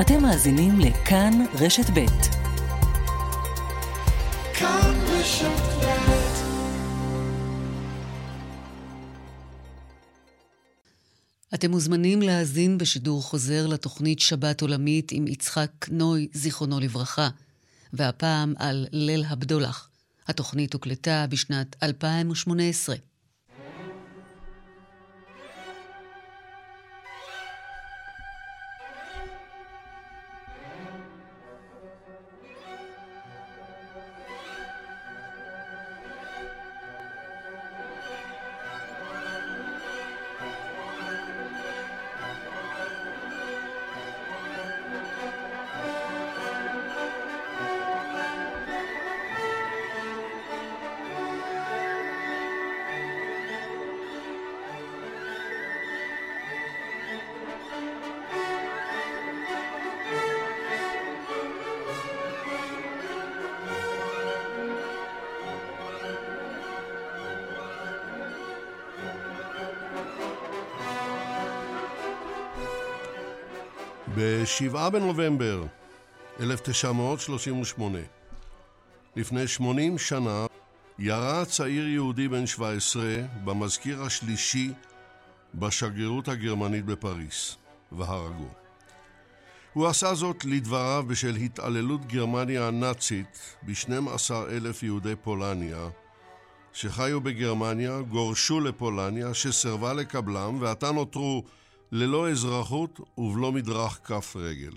אתם מאזינים לכאן רשת ב'. כאן רשת אתם מוזמנים להאזין בשידור חוזר לתוכנית שבת עולמית עם יצחק נוי, זיכרונו לברכה, והפעם על ליל הבדולח. התוכנית הוקלטה בשנת 2018. ב-7 בנובמבר 1938, לפני 80 שנה, ירה צעיר יהודי בן 17 במזכיר השלישי בשגרירות הגרמנית בפריס, והרגו. הוא עשה זאת לדבריו בשל התעללות גרמניה הנאצית ב-12 אלף יהודי פולניה שחיו בגרמניה, גורשו לפולניה, שסירבה לקבלם, ועתה נותרו ללא אזרחות ובלא מדרך כף רגל.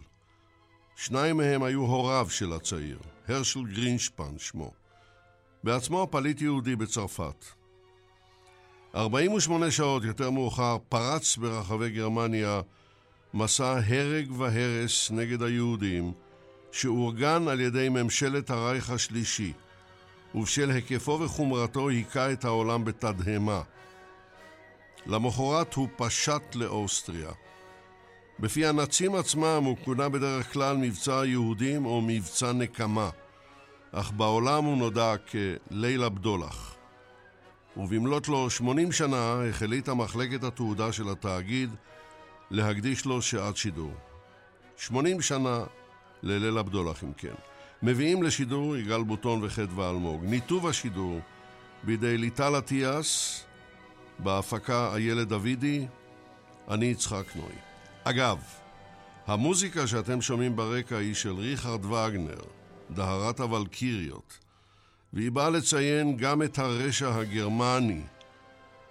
שניים מהם היו הוריו של הצעיר, הרשל גרינשפן שמו. בעצמו פליט יהודי בצרפת. 48 שעות יותר מאוחר פרץ ברחבי גרמניה מסע הרג והרס נגד היהודים שאורגן על ידי ממשלת הרייך השלישי ובשל היקפו וחומרתו היכה את העולם בתדהמה. למחרת הוא פשט לאוסטריה. בפי הנאצים עצמם הוא כונה בדרך כלל מבצע היהודים או מבצע נקמה, אך בעולם הוא נודע כליל הבדולח. ובמלאת לו 80 שנה החליטה מחלקת התעודה של התאגיד להקדיש לו שעת שידור. 80 שנה לליל הבדולח אם כן. מביאים לשידור יגאל בוטון וחדווה אלמוג. ניתוב השידור בידי ליטל אטיאס בהפקה איילת דוידי, אני יצחק נוי. אגב, המוזיקה שאתם שומעים ברקע היא של ריכרד וגנר, דהרת הוולקיריות, והיא באה לציין גם את הרשע הגרמני,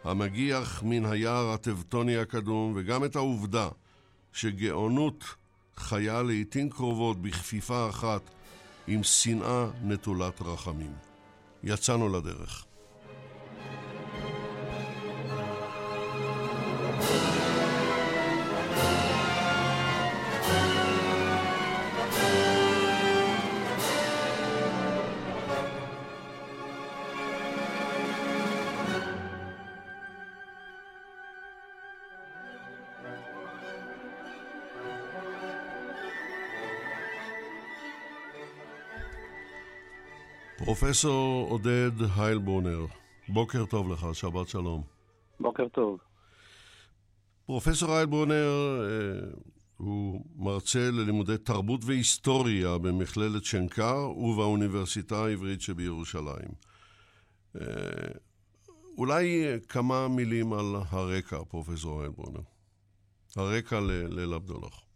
המגיח מן היער הטבטוני הקדום, וגם את העובדה שגאונות חיה לעיתים קרובות בכפיפה אחת עם שנאה נטולת רחמים. יצאנו לדרך. פרופסור עודד היילבונר, בוקר טוב לך, שבת שלום. בוקר טוב. פרופסור היילבונר אה, הוא מרצה ללימודי תרבות והיסטוריה במכללת שנקר ובאוניברסיטה העברית שבירושלים. אה, אולי כמה מילים על הרקע, פרופסור היילבונר. הרקע לליל הבדולח.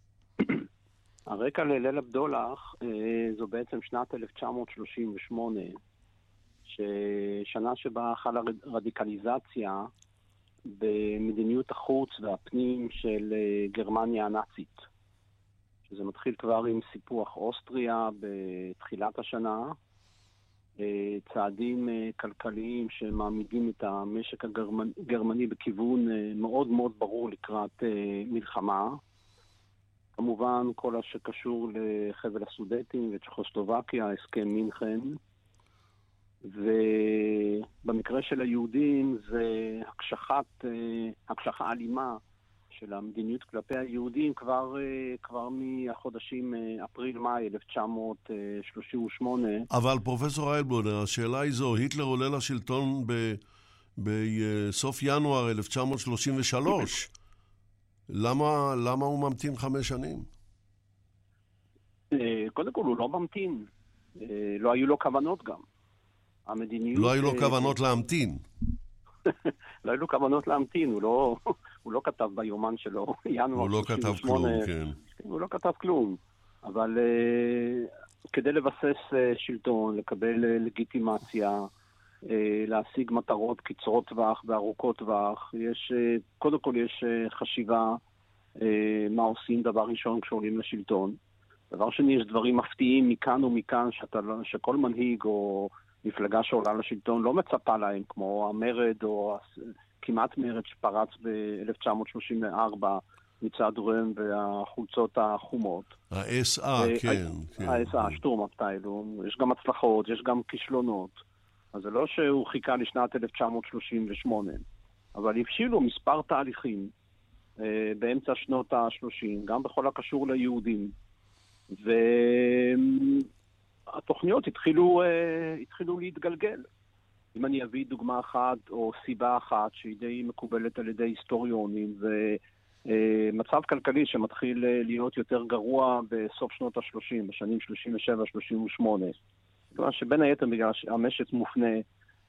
הרקע לליל הבדולח אה, זו בעצם שנת 1938, שנה שבה חלה רדיקליזציה במדיניות החוץ והפנים של אה, גרמניה הנאצית. שזה מתחיל כבר עם סיפוח אוסטריה בתחילת השנה, אה, צעדים כלכליים שמעמידים את המשק הגרמני בכיוון מאוד מאוד ברור לקראת מלחמה. כמובן, כל השקשור לחבל הסודטים וצ'כוסלובקיה, הסכם מינכן. ובמקרה של היהודים זה הקשחת, אה, הקשחה אלימה של המדיניות כלפי היהודים כבר, אה, כבר מהחודשים אה, אפריל-מאי 1938. אבל פרופסור איילבונר, השאלה היא זו, היטלר עולה לשלטון ב, בסוף ינואר 1933. למה, למה הוא ממתין חמש שנים? אה, קודם כל, הוא לא ממתין. אה, לא היו לו כוונות גם. המדיניות... לא היו לו כוונות להמתין. לא היו לו כוונות להמתין, הוא לא, הוא לא כתב ביומן שלו, ינואר הוא לא כתב כלום, כן. הוא לא כתב כלום. אבל uh, כדי לבסס uh, שלטון, לקבל uh, לגיטימציה, להשיג מטרות קצרות טווח וארוכות טווח, יש, uh, קודם כל יש uh, חשיבה מה עושים דבר ראשון כשעולים לשלטון. דבר שני, יש דברים מפתיעים מכאן ומכאן שאתה, לא, שכל מנהיג או מפלגה שעולה לשלטון לא מצפה להם, כמו המרד או כמעט מרד שפרץ ב-1934 מצד רם והחולצות החומות. ה-SA, כן. ה-SA, כן. שטורם אפטיילו. יש גם הצלחות, יש גם כישלונות. אז זה לא שהוא חיכה לשנת 1938, אבל הבשילו מספר תהליכים אה, באמצע שנות ה-30, גם בכל הקשור ליהודים. והתוכניות התחילו, אה, התחילו להתגלגל. אם אני אביא דוגמה אחת או סיבה אחת שהיא די מקובלת על ידי היסטוריונים, זה אה, מצב כלכלי שמתחיל אה, להיות יותר גרוע בסוף שנות ה-30, בשנים 37-38. כלומר שבין היתר בגלל שהמשק מופנה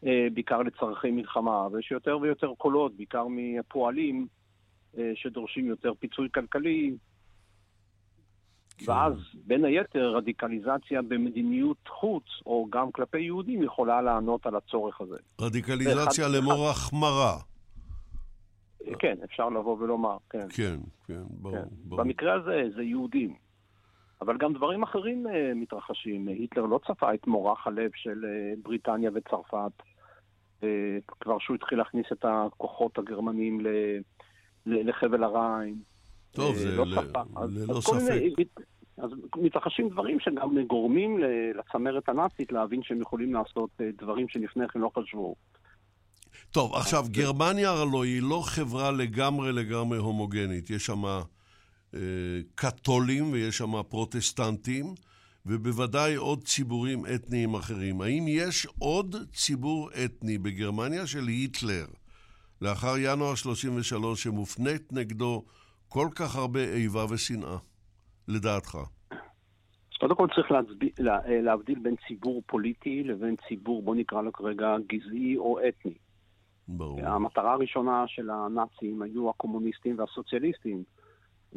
בעיקר לצורכי מלחמה, ויש יותר ויותר קולות, בעיקר מפועלים, שדורשים יותר פיצוי כלכלי, כן. ואז, בין היתר, רדיקליזציה במדיניות חוץ, או גם כלפי יהודים, יכולה לענות על הצורך הזה. רדיקליזציה לאמור החמרה. כן, אפשר לבוא ולומר, כן. כן, כן, ברור, כן. ברור. במקרה הזה זה יהודים. אבל גם דברים אחרים uh, מתרחשים. היטלר לא צפה את מורח הלב של uh, בריטניה וצרפת, uh, כבר שהוא התחיל להכניס את הכוחות הגרמנים ל, ל, לחבל הריין. טוב, זה לא ללא ספק. אז מתרחשים דברים שגם גורמים לצמרת הנאצית להבין שהם יכולים לעשות אה, דברים שלפני כן לא חשבו. טוב, עכשיו, גרמניה הלוא היא לא חברה לגמרי לגמרי הומוגנית. יש שם אה, קתולים ויש שם פרוטסטנטים, ובוודאי עוד ציבורים אתניים אחרים. האם יש עוד ציבור אתני בגרמניה של היטלר, לאחר ינואר 33, שמופנית נגדו כל כך הרבה איבה ושנאה, לדעתך? קודם כל צריך להצביע, לה, להבדיל בין ציבור פוליטי לבין ציבור, בוא נקרא לו כרגע, גזעי או אתני. ברור. המטרה הראשונה של הנאצים היו הקומוניסטים והסוציאליסטים.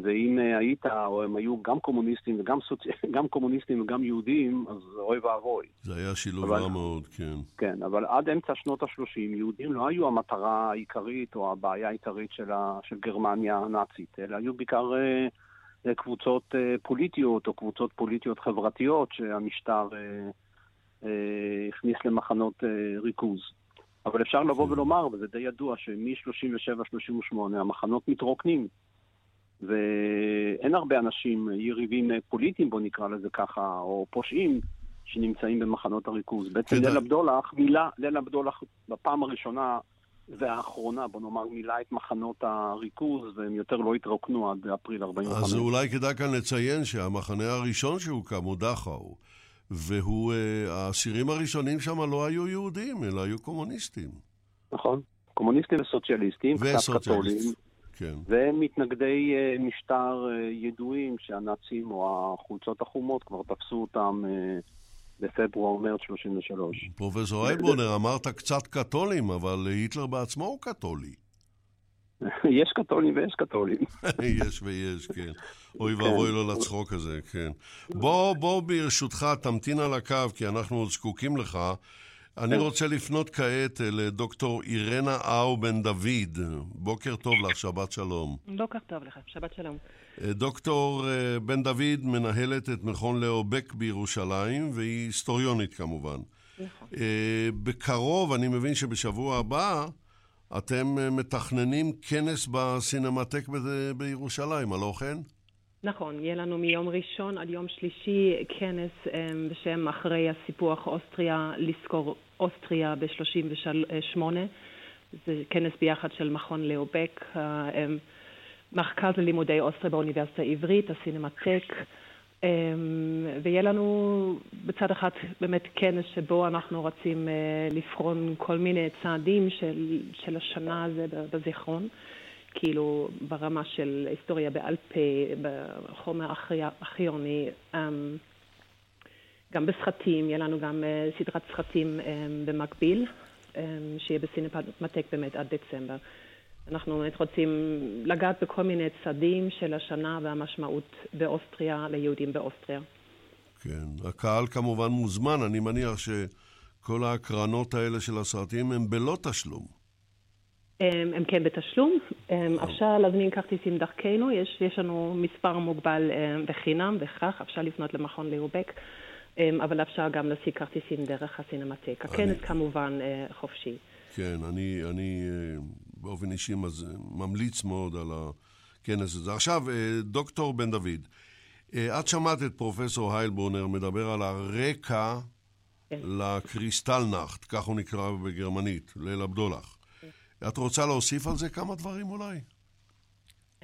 ואם אה, היית, או הם היו גם קומוניסטים וגם סוצ... גם קומוניסטים וגם יהודים, אז אוי ואבוי. זה היה שילוב רע מאוד, כן. כן, אבל עד אמצע שנות ה-30 יהודים לא היו המטרה העיקרית או הבעיה העיקרית של, ה... של גרמניה הנאצית, אלא היו בעיקר אה, אה, קבוצות אה, פוליטיות או קבוצות פוליטיות חברתיות שהמשטר אה, אה, הכניס למחנות אה, ריכוז. אבל אפשר לבוא כן. ולומר, וזה די ידוע, שמ-37-38 המחנות מתרוקנים. ואין הרבה אנשים, יריבים פוליטיים, בוא נקרא לזה ככה, או פושעים, שנמצאים במחנות הריכוז. בעצם ליל הבדולח, מילה, ליל הבדולח בפעם הראשונה והאחרונה, בוא נאמר, מילא את מחנות הריכוז, והם יותר לא התרוקנו עד אפריל 45. אז אולי כדאי כאן לציין שהמחנה הראשון שהוקם הוא דכאו, והוא, אה, האסירים הראשונים שם לא היו יהודים, אלא היו קומוניסטים. נכון, קומוניסטים וסוציאליסטים, קצת קתולים. כן. והם מתנגדי uh, משטר uh, ידועים שהנאצים או החולצות החומות כבר תפסו אותם uh, בפברואר-מרץ 33. פרופסור איילבונר, אמרת קצת קתולים, אבל היטלר בעצמו הוא קתולי. יש קתולים ויש קתולים. יש ויש, כן. אוי כן. ואבוי לו לצחוק הזה, כן. בוא, בוא ברשותך, תמתין על הקו, כי אנחנו עוד זקוקים לך. אני. רוצה לפנות כעת לדוקטור אירנה אאו בן דוד. בוקר טוב לך, שבת שלום. בוקר טוב לך, שבת שלום. אה, דוקטור אה, בן דוד מנהלת את מכון לאובק בירושלים, והיא היסטוריונית כמובן. נכון. אה, בקרוב, אני מבין שבשבוע הבא, אתם מתכננים כנס בסינמטק בירושלים, הלא כן? נכון, יהיה לנו מיום ראשון עד יום שלישי כנס בשם אחרי הסיפוח אוסטריה, לזכור אוסטריה ב-38. זה כנס ביחד של מכון לאובק, מרכז ללימודי אוסטריה באוניברסיטה העברית, הסינמטק, ויהיה לנו בצד אחד באמת כנס שבו אנחנו רוצים אה, לבחון כל מיני צעדים של, של השנה הזה בזיכרון. כאילו ברמה של היסטוריה בעל פה, בחומר ארכיוני, אמ, גם בסרטים, יהיה לנו גם אה, סדרת סרטים אמ, במקביל, אמ, שיהיה בסינמטק באמת עד דצמבר. אנחנו באמת רוצים לגעת בכל מיני צעדים של השנה והמשמעות באוסטריה, ליהודים באוסטריה. כן, הקהל כמובן מוזמן, אני מניח שכל ההקרנות האלה של הסרטים הם בלא תשלום. הם, הם כן בתשלום, אפשר להזמין כרטיסים דרכנו, יש, יש לנו מספר מוגבל בחינם, בהכרח, אפשר לפנות למכון ליאובק, אבל אפשר גם להשיג כרטיסים דרך הסינמטק. הכנס כמובן אה, חופשי. כן, אני, אני אה, באופן אישי ממליץ מאוד על הכנס הזה. עכשיו, אה, דוקטור בן דוד, את שמעת את פרופסור היילברונר מדבר על הרקע כן. ל Kristallnacht, כך הוא נקרא בגרמנית, ליל הבדולח. את רוצה להוסיף על זה כמה דברים אולי?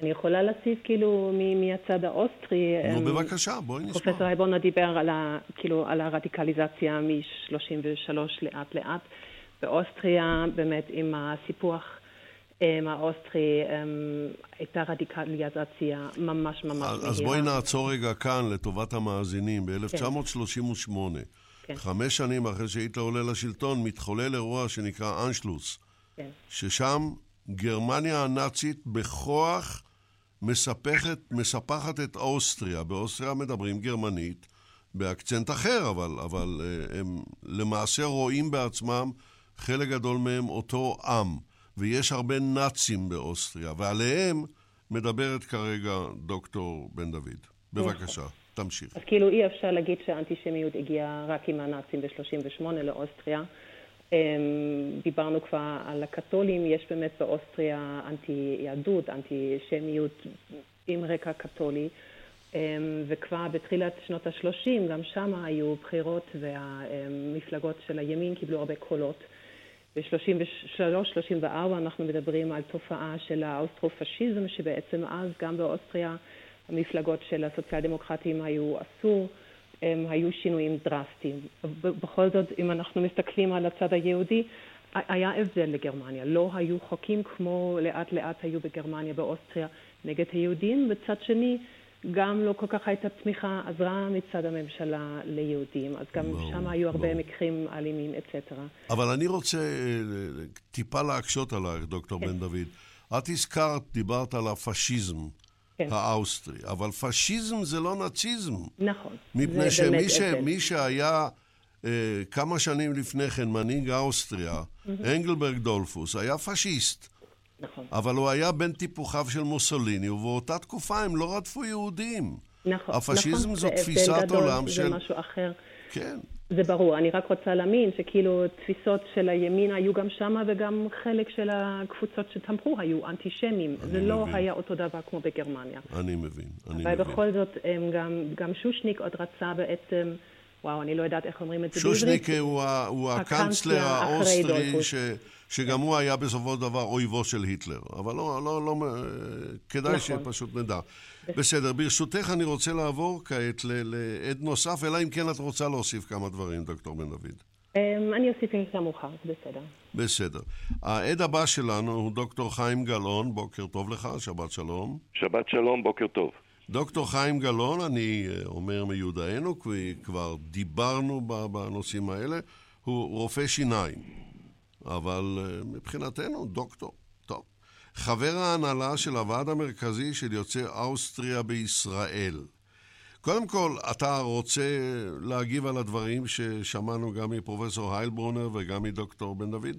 אני יכולה להוסיף כאילו מהצד האוסטרי. נו, אמ, בבקשה, בואי נשמע. פרופסור הייבונה דיבר על, ה, כאילו, על הרדיקליזציה מ-33 לאט לאט. באוסטריה, באמת, עם הסיפוח עם האוסטרי, הייתה רדיקליזציה ממש ממש מהירה. אז בואי נעצור רגע כאן לטובת המאזינים. ב-1938, כן. חמש שנים אחרי שהיטלר עולה לשלטון, מתחולל אירוע שנקרא אנשלוס. כן. ששם גרמניה הנאצית בכוח מספחת, מספחת את אוסטריה. באוסטריה מדברים גרמנית באקצנט אחר, אבל, אבל אה, הם למעשה רואים בעצמם, חלק גדול מהם אותו עם. ויש הרבה נאצים באוסטריה, ועליהם מדברת כרגע דוקטור בן דוד. בבקשה, תמשיך. אז כאילו אי אפשר להגיד שהאנטישמיות הגיעה רק עם הנאצים ב-38 לאוסטריה. אמ, דיברנו כבר על הקתולים, יש באמת באוסטריה אנטי-יהדות, אנטי-שמיות עם רקע קתולי, אמ, וכבר בתחילת שנות ה-30 גם שם היו בחירות והמפלגות של הימין קיבלו הרבה קולות. ב-33-34 אנחנו מדברים על תופעה של האוסטרו-פשיזם, שבעצם אז גם באוסטריה המפלגות של הסוציאל דמוקרטים היו אסור. הם היו שינויים דרסטיים. בכל זאת, אם אנחנו מסתכלים על הצד היהודי, היה הבדל לגרמניה. לא היו חוקים כמו לאט לאט היו בגרמניה, באוסטריה, נגד היהודים. וצד שני, גם לא כל כך הייתה תמיכה עזרה מצד הממשלה ליהודים. אז גם ברור, שם היו הרבה ברור. מקרים אלימים, אצטרה. אבל אני רוצה אה, טיפה להקשות עלייך, דוקטור כן. בן דוד. את הזכרת, דיברת על הפשיזם. כן. האוסטרי. אבל פשיזם זה לא נאציזם. נכון. מפני שמי ש... מי שהיה אה, כמה שנים לפני כן מנהיג האוסטריה, mm-hmm. אנגלברט דולפוס, היה פשיסט. נכון. אבל הוא היה בן טיפוחיו של מוסוליני, ובאותה תקופה הם לא רדפו יהודים. נכון, הפשיזם נכון. זו תפיסת עולם של... זה משהו אחר. כן. זה ברור, אני רק רוצה להאמין שכאילו תפיסות של הימין היו גם שמה וגם חלק של הקבוצות שתמכו היו אנטישמים. זה לא מבין. לא היה אותו דבר כמו בגרמניה. אני מבין, אני אבל מבין. אבל בכל זאת, גם, גם שושניק עוד רצה בעצם, וואו, אני לא יודעת איך אומרים את זה בעברית. שושניק הוא, הוא הקנצלר האוסטרי, ש, שגם הוא היה בסופו של דבר אויבו של היטלר. אבל לא, לא, לא, כדאי נכון. שפשוט נדע. בסדר, ברשותך אני רוצה לעבור כעת לעד נוסף, אלא אם כן את רוצה להוסיף כמה דברים, דוקטור בן דוד. אמ, אני אוסיף אם זה מאוחר, בסדר. בסדר. העד הבא שלנו הוא דוקטור חיים גלאון, בוקר טוב לך, שבת שלום. שבת שלום, בוקר טוב. דוקטור חיים גלאון, אני אה, אומר מיודענו, כי כבר דיברנו בנושאים האלה, הוא רופא שיניים, אבל אה, מבחינתנו דוקטור. חבר ההנהלה של הוועד המרכזי של יוצאי אוסטריה בישראל. קודם כל, אתה רוצה להגיב על הדברים ששמענו גם מפרופסור היילברונר וגם מדוקטור בן דוד?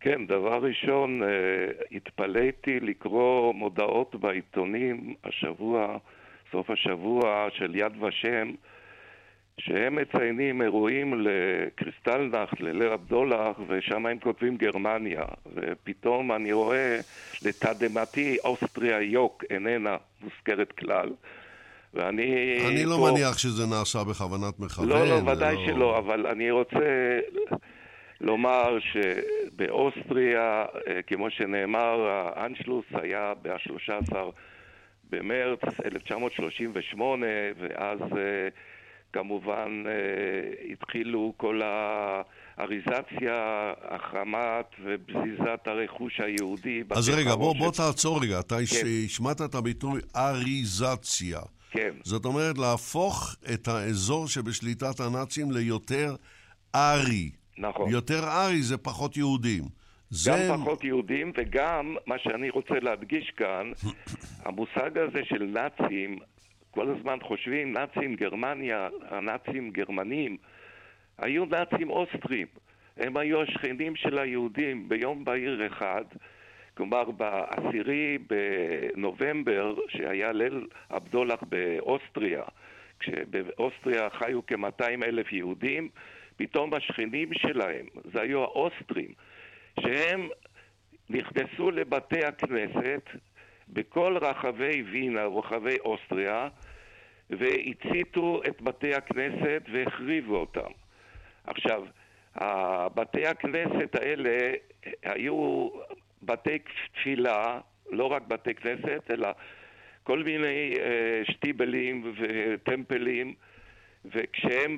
כן, דבר ראשון, אה, התפלאתי לקרוא מודעות בעיתונים השבוע, סוף השבוע, של יד ושם, שהם מציינים אירועים לקריסטלנאכט, לליל הבדולח, ושם הם כותבים גרמניה. ופתאום אני רואה, לתדהמתי, אוסטריה יוק איננה מוזכרת כלל. ואני... אני לא פה... מניח שזה נעשה בכוונת מכוון. לא, לא, ודאי לא... שלא, אבל אני רוצה לומר שבאוסטריה, אה, כמו שנאמר, האנשלוס היה ב-13 במרץ 1938, ואז... אה, כמובן אה, התחילו כל האריזציה, החרמת ובזיזת הרכוש היהודי. אז רגע, בוא, בוא תעצור רגע. אתה כן. השמעת את הביטוי אריזציה. כן. זאת אומרת, להפוך את האזור שבשליטת הנאצים ליותר ארי. נכון. יותר ארי זה פחות יהודים. זה... גם פחות יהודים, וגם, מה שאני רוצה להדגיש כאן, המושג הזה של נאצים, כל הזמן חושבים, נאצים גרמניה, הנאצים גרמנים, היו נאצים אוסטרים. הם היו השכנים של היהודים ביום בהיר אחד, כלומר בעשירי בנובמבר, שהיה ליל הבדולח באוסטריה, כשבאוסטריה חיו כ-200 אלף יהודים, פתאום השכנים שלהם, זה היו האוסטרים, שהם נכנסו לבתי הכנסת בכל רחבי וינה, רחבי אוסטריה, והציתו את בתי הכנסת והחריבו אותם. עכשיו, בתי הכנסת האלה היו בתי תפילה, לא רק בתי כנסת, אלא כל מיני אה, שטיבלים וטמפלים, וכשהם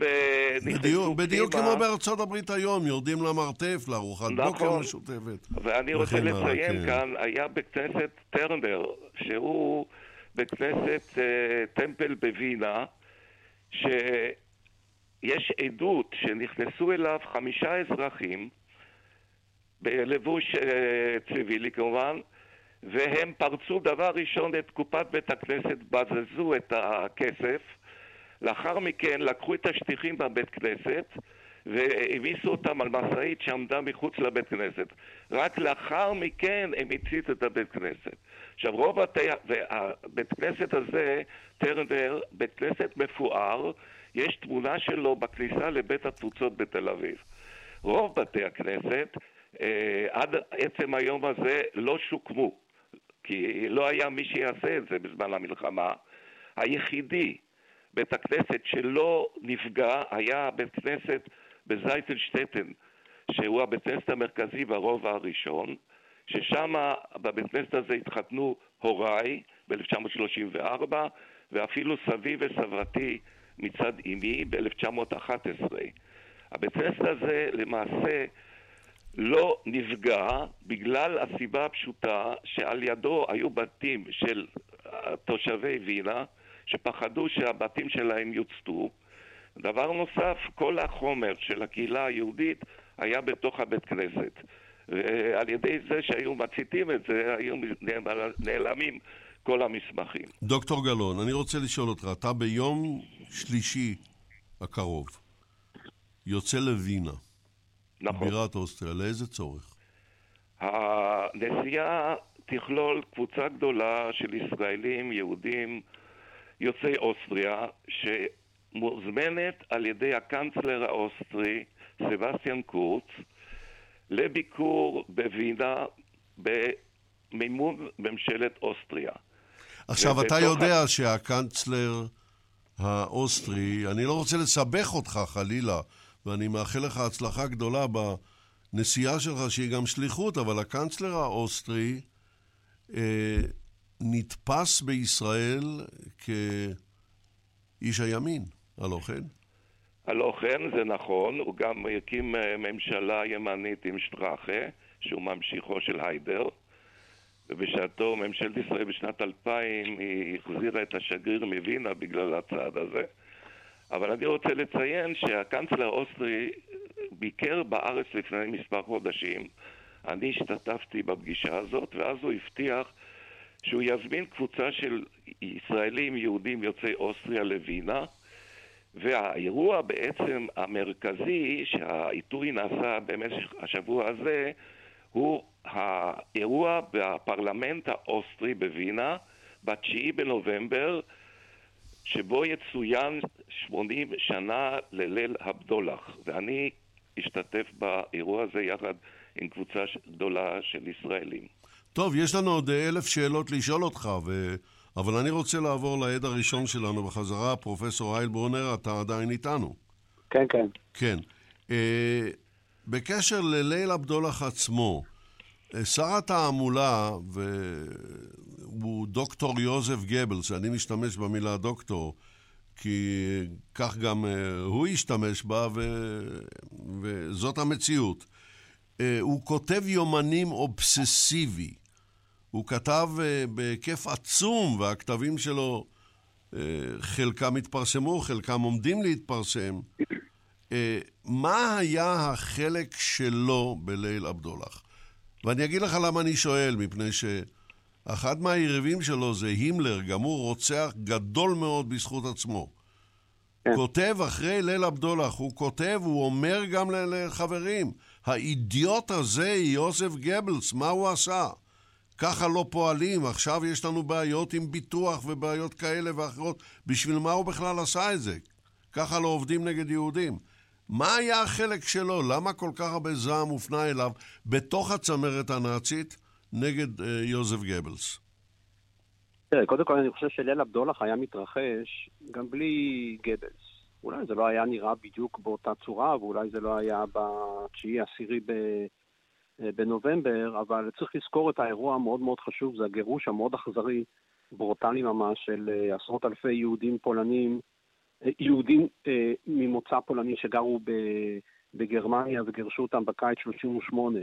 נכנסו בדיוק כמו בארצות הברית היום, יורדים למרתף, לארוחת נכון, בוקר משותפת. ואני רוצה לציין כן. כאן, היה בית כנסת טרנר, שהוא בית כנסת אה, טמפל בווינה, שיש עדות שנכנסו אליו חמישה אזרחים, בלבוש אה, ציבילי כמובן, והם פרצו דבר ראשון את קופת בית הכנסת, בזזו את הכסף, לאחר מכן לקחו את השטיחים בבית כנסת והביסו אותם על משאית שעמדה מחוץ לבית כנסת. רק לאחר מכן הם הציתו את הבית כנסת. עכשיו רוב התי... והבית כנסת הזה, טרנר, בית כנסת מפואר, יש תמונה שלו בכניסה לבית התפוצות בתל אביב. רוב בתי הכנסת אה, עד עצם היום הזה לא שוקמו, כי לא היה מי שיעשה את זה בזמן המלחמה. היחידי, בית הכנסת שלא נפגע, היה בית כנסת בזייטלשטטן, שהוא הבית כנסת המרכזי ברובע הראשון, ששם בבית כנסת הזה התחתנו הוריי ב-1934, ואפילו סבי וסבתי מצד אמי ב-1911. הבית כנסת הזה למעשה לא נפגע בגלל הסיבה הפשוטה שעל ידו היו בתים של תושבי וינה שפחדו שהבתים שלהם יוצתו. דבר נוסף, כל החומר של הקהילה היהודית היה בתוך הבית כנסת. ועל ידי זה שהיו מציתים את זה, היו נעלמים כל המסמכים. דוקטור גלאון, אני רוצה לשאול אותך, אתה ביום שלישי הקרוב יוצא לווינה. נכון. בירת אוסטריה, לאיזה צורך? הנסיעה תכלול קבוצה גדולה של ישראלים, יהודים, יוצאי אוסטריה, שמוזמנת על ידי הקנצלר האוסטרי, סבסטיאן קורץ, לביקור בווינה במימון ממשלת אוסטריה. עכשיו, אתה יודע ה... שהקנצלר האוסטרי, אני לא רוצה לסבך אותך חלילה, ואני מאחל לך הצלחה גדולה בנסיעה שלך, שהיא גם שליחות, אבל הקנצלר האוסטרי אה, נתפס בישראל כאיש הימין, הלא כן? הלא כן, זה נכון, הוא גם הקים אה, ממשלה ימנית עם שטראכה, שהוא ממשיכו של היידר, ובשעתו ממשלת ישראל בשנת 2000 היא החזירה את השגריר מווינה בגלל הצעד הזה. אבל אני רוצה לציין שהקנצלר האוסטרי ביקר בארץ לפני מספר חודשים. אני השתתפתי בפגישה הזאת, ואז הוא הבטיח שהוא יזמין קבוצה של ישראלים יהודים יוצאי אוסטריה לווינה, והאירוע בעצם המרכזי שהעיתוי נעשה במשך השבוע הזה הוא האירוע בפרלמנט האוסטרי בווינה ב-9 בנובמבר שבו יצוין 80 שנה לליל הבדולח, ואני אשתתף באירוע הזה יחד עם קבוצה גדולה של ישראלים. טוב, יש לנו עוד אלף שאלות לשאול אותך, ו... אבל אני רוצה לעבור לעד הראשון שלנו בחזרה. פרופסור הייל ברונר, אתה עדיין איתנו. כן, כן. כן. אה, בקשר לליל הבדולח עצמו, אה, שר התעמולה, והוא דוקטור יוזף גבלס, אני משתמש במילה דוקטור, כי כך גם הוא השתמש בה, ו... וזאת המציאות. הוא כותב יומנים אובססיבי. הוא כתב בהיקף עצום, והכתבים שלו, חלקם התפרסמו, חלקם עומדים להתפרסם. מה היה החלק שלו בליל עבדולח? ואני אגיד לך למה אני שואל, מפני שאחד מהיריבים שלו זה הימלר, גם הוא רוצח גדול מאוד בזכות עצמו. כן. כותב אחרי ליל עבדולח, הוא כותב, הוא אומר גם לחברים, האידיוט הזה, יוסף גבלס, מה הוא עשה? ככה לא פועלים, עכשיו יש לנו בעיות עם ביטוח ובעיות כאלה ואחרות. בשביל מה הוא בכלל עשה את זה? ככה לא עובדים נגד יהודים. מה היה החלק שלו? למה כל כך הרבה זעם הופנה אליו בתוך הצמרת הנאצית נגד uh, יוזף גבלס? תראה, קודם כל אני חושב שליל הבדולח היה מתרחש גם בלי גבלס. אולי זה לא היה נראה בדיוק באותה צורה, ואולי זה לא היה בתשיעי, עשירי אה, בנובמבר, אבל צריך לזכור את האירוע המאוד מאוד חשוב, זה הגירוש המאוד אכזרי, ברוטלי ממש, של אה, עשרות אלפי יהודים פולנים יהודים אה, ממוצא פולני שגרו בגרמניה וגירשו אותם בקיץ 38.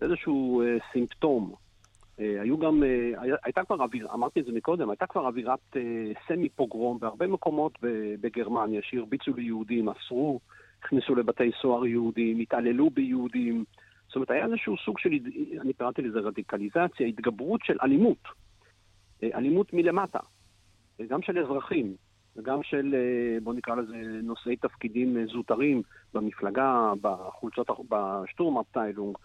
זה איזשהו אה, סימפטום. אה, היו גם, אה, הייתה כבר אווירה, אמרתי את זה מקודם, הייתה כבר אווירת אה, סמי פוגרום בהרבה מקומות בגרמניה שהרביצו ליהודים, אסרו, הכניסו לבתי סוהר יהודים, התעללו ביהודים. זאת אומרת, היה איזשהו סוג של, אני קראתי לזה רדיקליזציה, התגברות של אלימות. אה, אלימות מלמטה, אה, גם של אזרחים. וגם של, אה, בוא נקרא לזה, נושאי תפקידים זוטרים במפלגה, בחולצות, בשטורם אפטיילונג,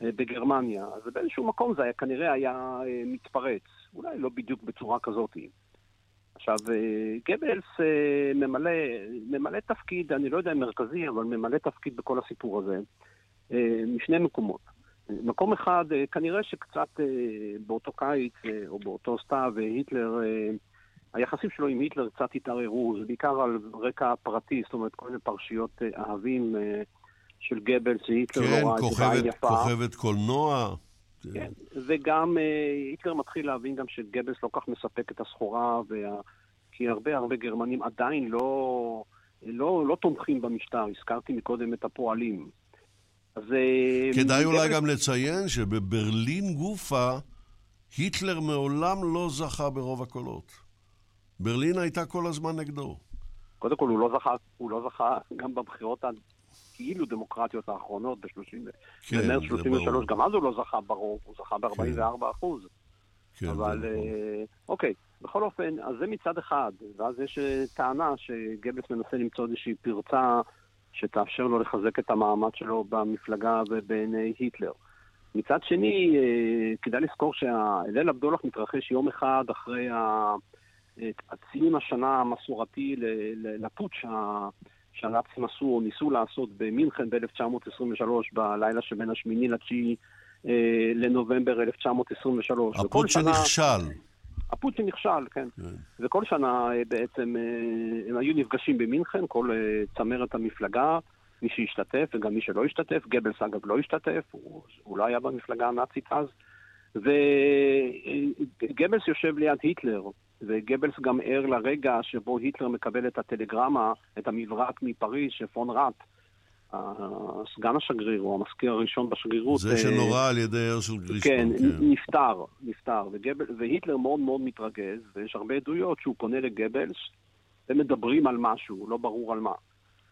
בגרמניה. אז באיזשהו מקום זה היה, כנראה היה מתפרץ, אולי לא בדיוק בצורה כזאת. עכשיו, גבלס ממלא, ממלא תפקיד, אני לא יודע אם מרכזי, אבל ממלא תפקיד בכל הסיפור הזה, משני מקומות. מקום אחד, כנראה שקצת באותו קיץ או באותו סתיו, היטלר היחסים שלו עם היטלר קצת התערערו, זה בעיקר על רקע פרטי, זאת אומרת, כל מיני פרשיות אה, אהבים אה, של גבלס, שהיטלר כן, לא ראה את זה בעין יפה. כן, כוכבת קולנוע. כן, וגם אה, היטלר מתחיל להבין גם שגבלס לא כך מספק את הסחורה, וה... כי הרבה הרבה גרמנים עדיין לא, לא, לא תומכים במשטר, הזכרתי מקודם את הפועלים. אז... כדאי גבלס... אולי גם לציין שבברלין גופה, היטלר מעולם לא זכה ברוב הקולות. ברלין הייתה כל הזמן נגדו. קודם כל, הוא לא זכה, הוא לא זכה גם בבחירות הכאילו דמוקרטיות האחרונות, ב-30, כן, במרץ 33, גם אז הוא לא זכה ברוב, הוא זכה ב-44 כן. אחוז. כן, אבל אה, אוקיי, בכל אופן, אז זה מצד אחד, ואז יש אה, טענה שגבלס מנסה למצוא איזושהי פרצה שתאפשר לו לחזק את המעמד שלו במפלגה ובעיני היטלר. מצד שני, אה, כדאי לזכור שהליל הבדולח מתרחש יום אחד אחרי ציון השנה המסורתי לפוטש שהנאצים עשו או ניסו לעשות במינכן ב-1923, בלילה שבין השמיני לתשיעי אה, לנובמבר 1923. הפוטש שנכשל. הפוטש שנכשל, כן. כן. וכל שנה אה, בעצם אה, הם היו נפגשים במינכן, כל צמרת המפלגה, מי שהשתתף וגם מי שלא השתתף. גבלס אגב לא השתתף, הוא, הוא לא היה במפלגה הנאצית אז. וגבלס יושב ליד היטלר, וגבלס גם ער לרגע שבו היטלר מקבל את הטלגרמה, את המברק מפריז, שפון ראט, סגן השגריר, או המזכיר הראשון בשגרירות. זה שנורה על ידי הרשל גרישפון. כן, כן, נפטר, נפטר. וגבל, והיטלר מאוד מאוד מתרגז, ויש הרבה עדויות שהוא פונה לגבלס, ומדברים על משהו, לא ברור על מה.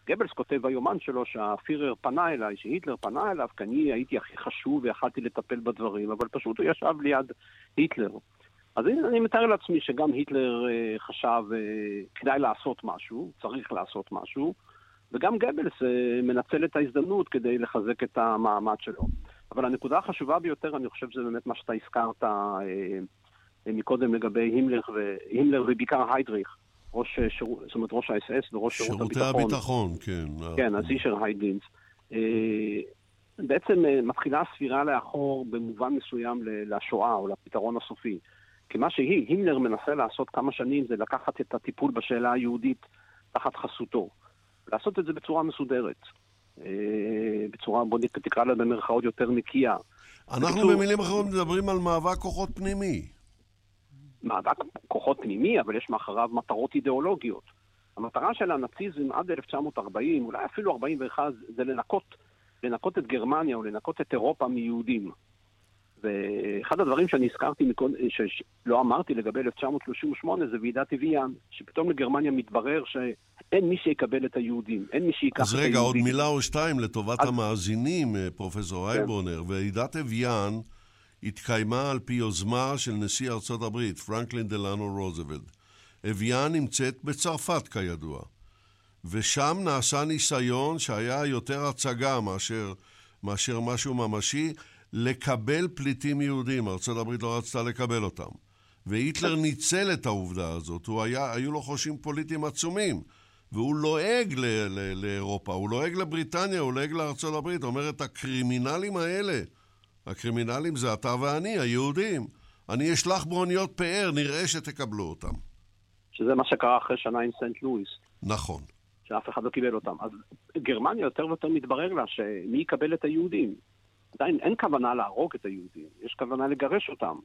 גבלס כותב ביומן שלו שהפירר פנה אליי, שהיטלר פנה אליו, כי אני הייתי הכי חשוב ויכלתי לטפל בדברים, אבל פשוט הוא ישב ליד היטלר. אז אני, אני מתאר לעצמי שגם היטלר אה, חשב אה, כדאי לעשות משהו, צריך לעשות משהו, וגם גבלס אה, מנצל את ההזדמנות כדי לחזק את המעמד שלו. אבל הנקודה החשובה ביותר, אני חושב שזה באמת מה שאתה הזכרת אה, אה, מקודם לגבי הימלר, והימלר ובעיקר היידריך, ראש, שיר, זאת אומרת ראש האס-אס וראש שירות הביטחון. שירותי הביטחון, כן. כן, אז אישר היידינס. בעצם מתחילה הספירה לאחור במובן מסוים לשואה או לפתרון הסופי. כי מה שהיא, הימלר מנסה לעשות כמה שנים זה לקחת את הטיפול בשאלה היהודית תחת חסותו. לעשות את זה בצורה מסודרת. אה, בצורה, בוא תקרא לה במרכאות יותר נקייה. אנחנו בקיצור, במילים אחרות מדברים על מאבק כוחות פנימי. מאבק כוחות פנימי, אבל יש מאחריו מטרות אידיאולוגיות. המטרה של הנאציזם עד 1940, אולי אפילו 41, זה לנקות, לנקות את גרמניה או לנקות את אירופה מיהודים. ואחד הדברים שאני הזכרתי, שלא אמרתי לגבי 1938, זה ועידת אביאן, שפתאום לגרמניה מתברר שאין מי שיקבל את היהודים, אין מי שיקח את היהודים. אז רגע, עוד מילה או שתיים לטובת אז... המאזינים, אה, פרופסור כן. היילבונר. ועידת אביאן התקיימה על פי יוזמה של נשיא ארצות הברית, פרנקלין דלנו רוזוולד. אביאן נמצאת בצרפת כידוע, ושם נעשה ניסיון שהיה יותר הצגה מאשר, מאשר משהו ממשי, לקבל פליטים יהודים. ארה"ב לא רצתה לקבל אותם. והיטלר ניצל את העובדה הזאת, הוא היה, היו לו חושים פוליטיים עצומים. והוא לועג ל- ל- לאירופה, הוא לועג לבריטניה, הוא לועג לארצות הברית. אומרת, הקרימינלים האלה, הקרימינלים זה אתה ואני, היהודים. אני אשלח באוניות פאר, נראה שתקבלו אותם. שזה מה שקרה אחרי שנה עם סנט לואיס. נכון. שאף אחד לא קיבל אותם. אז גרמניה יותר ויותר מתברר לה שמי יקבל את היהודים. עדיין אין כוונה להרוג את היהודים, יש כוונה לגרש אותם.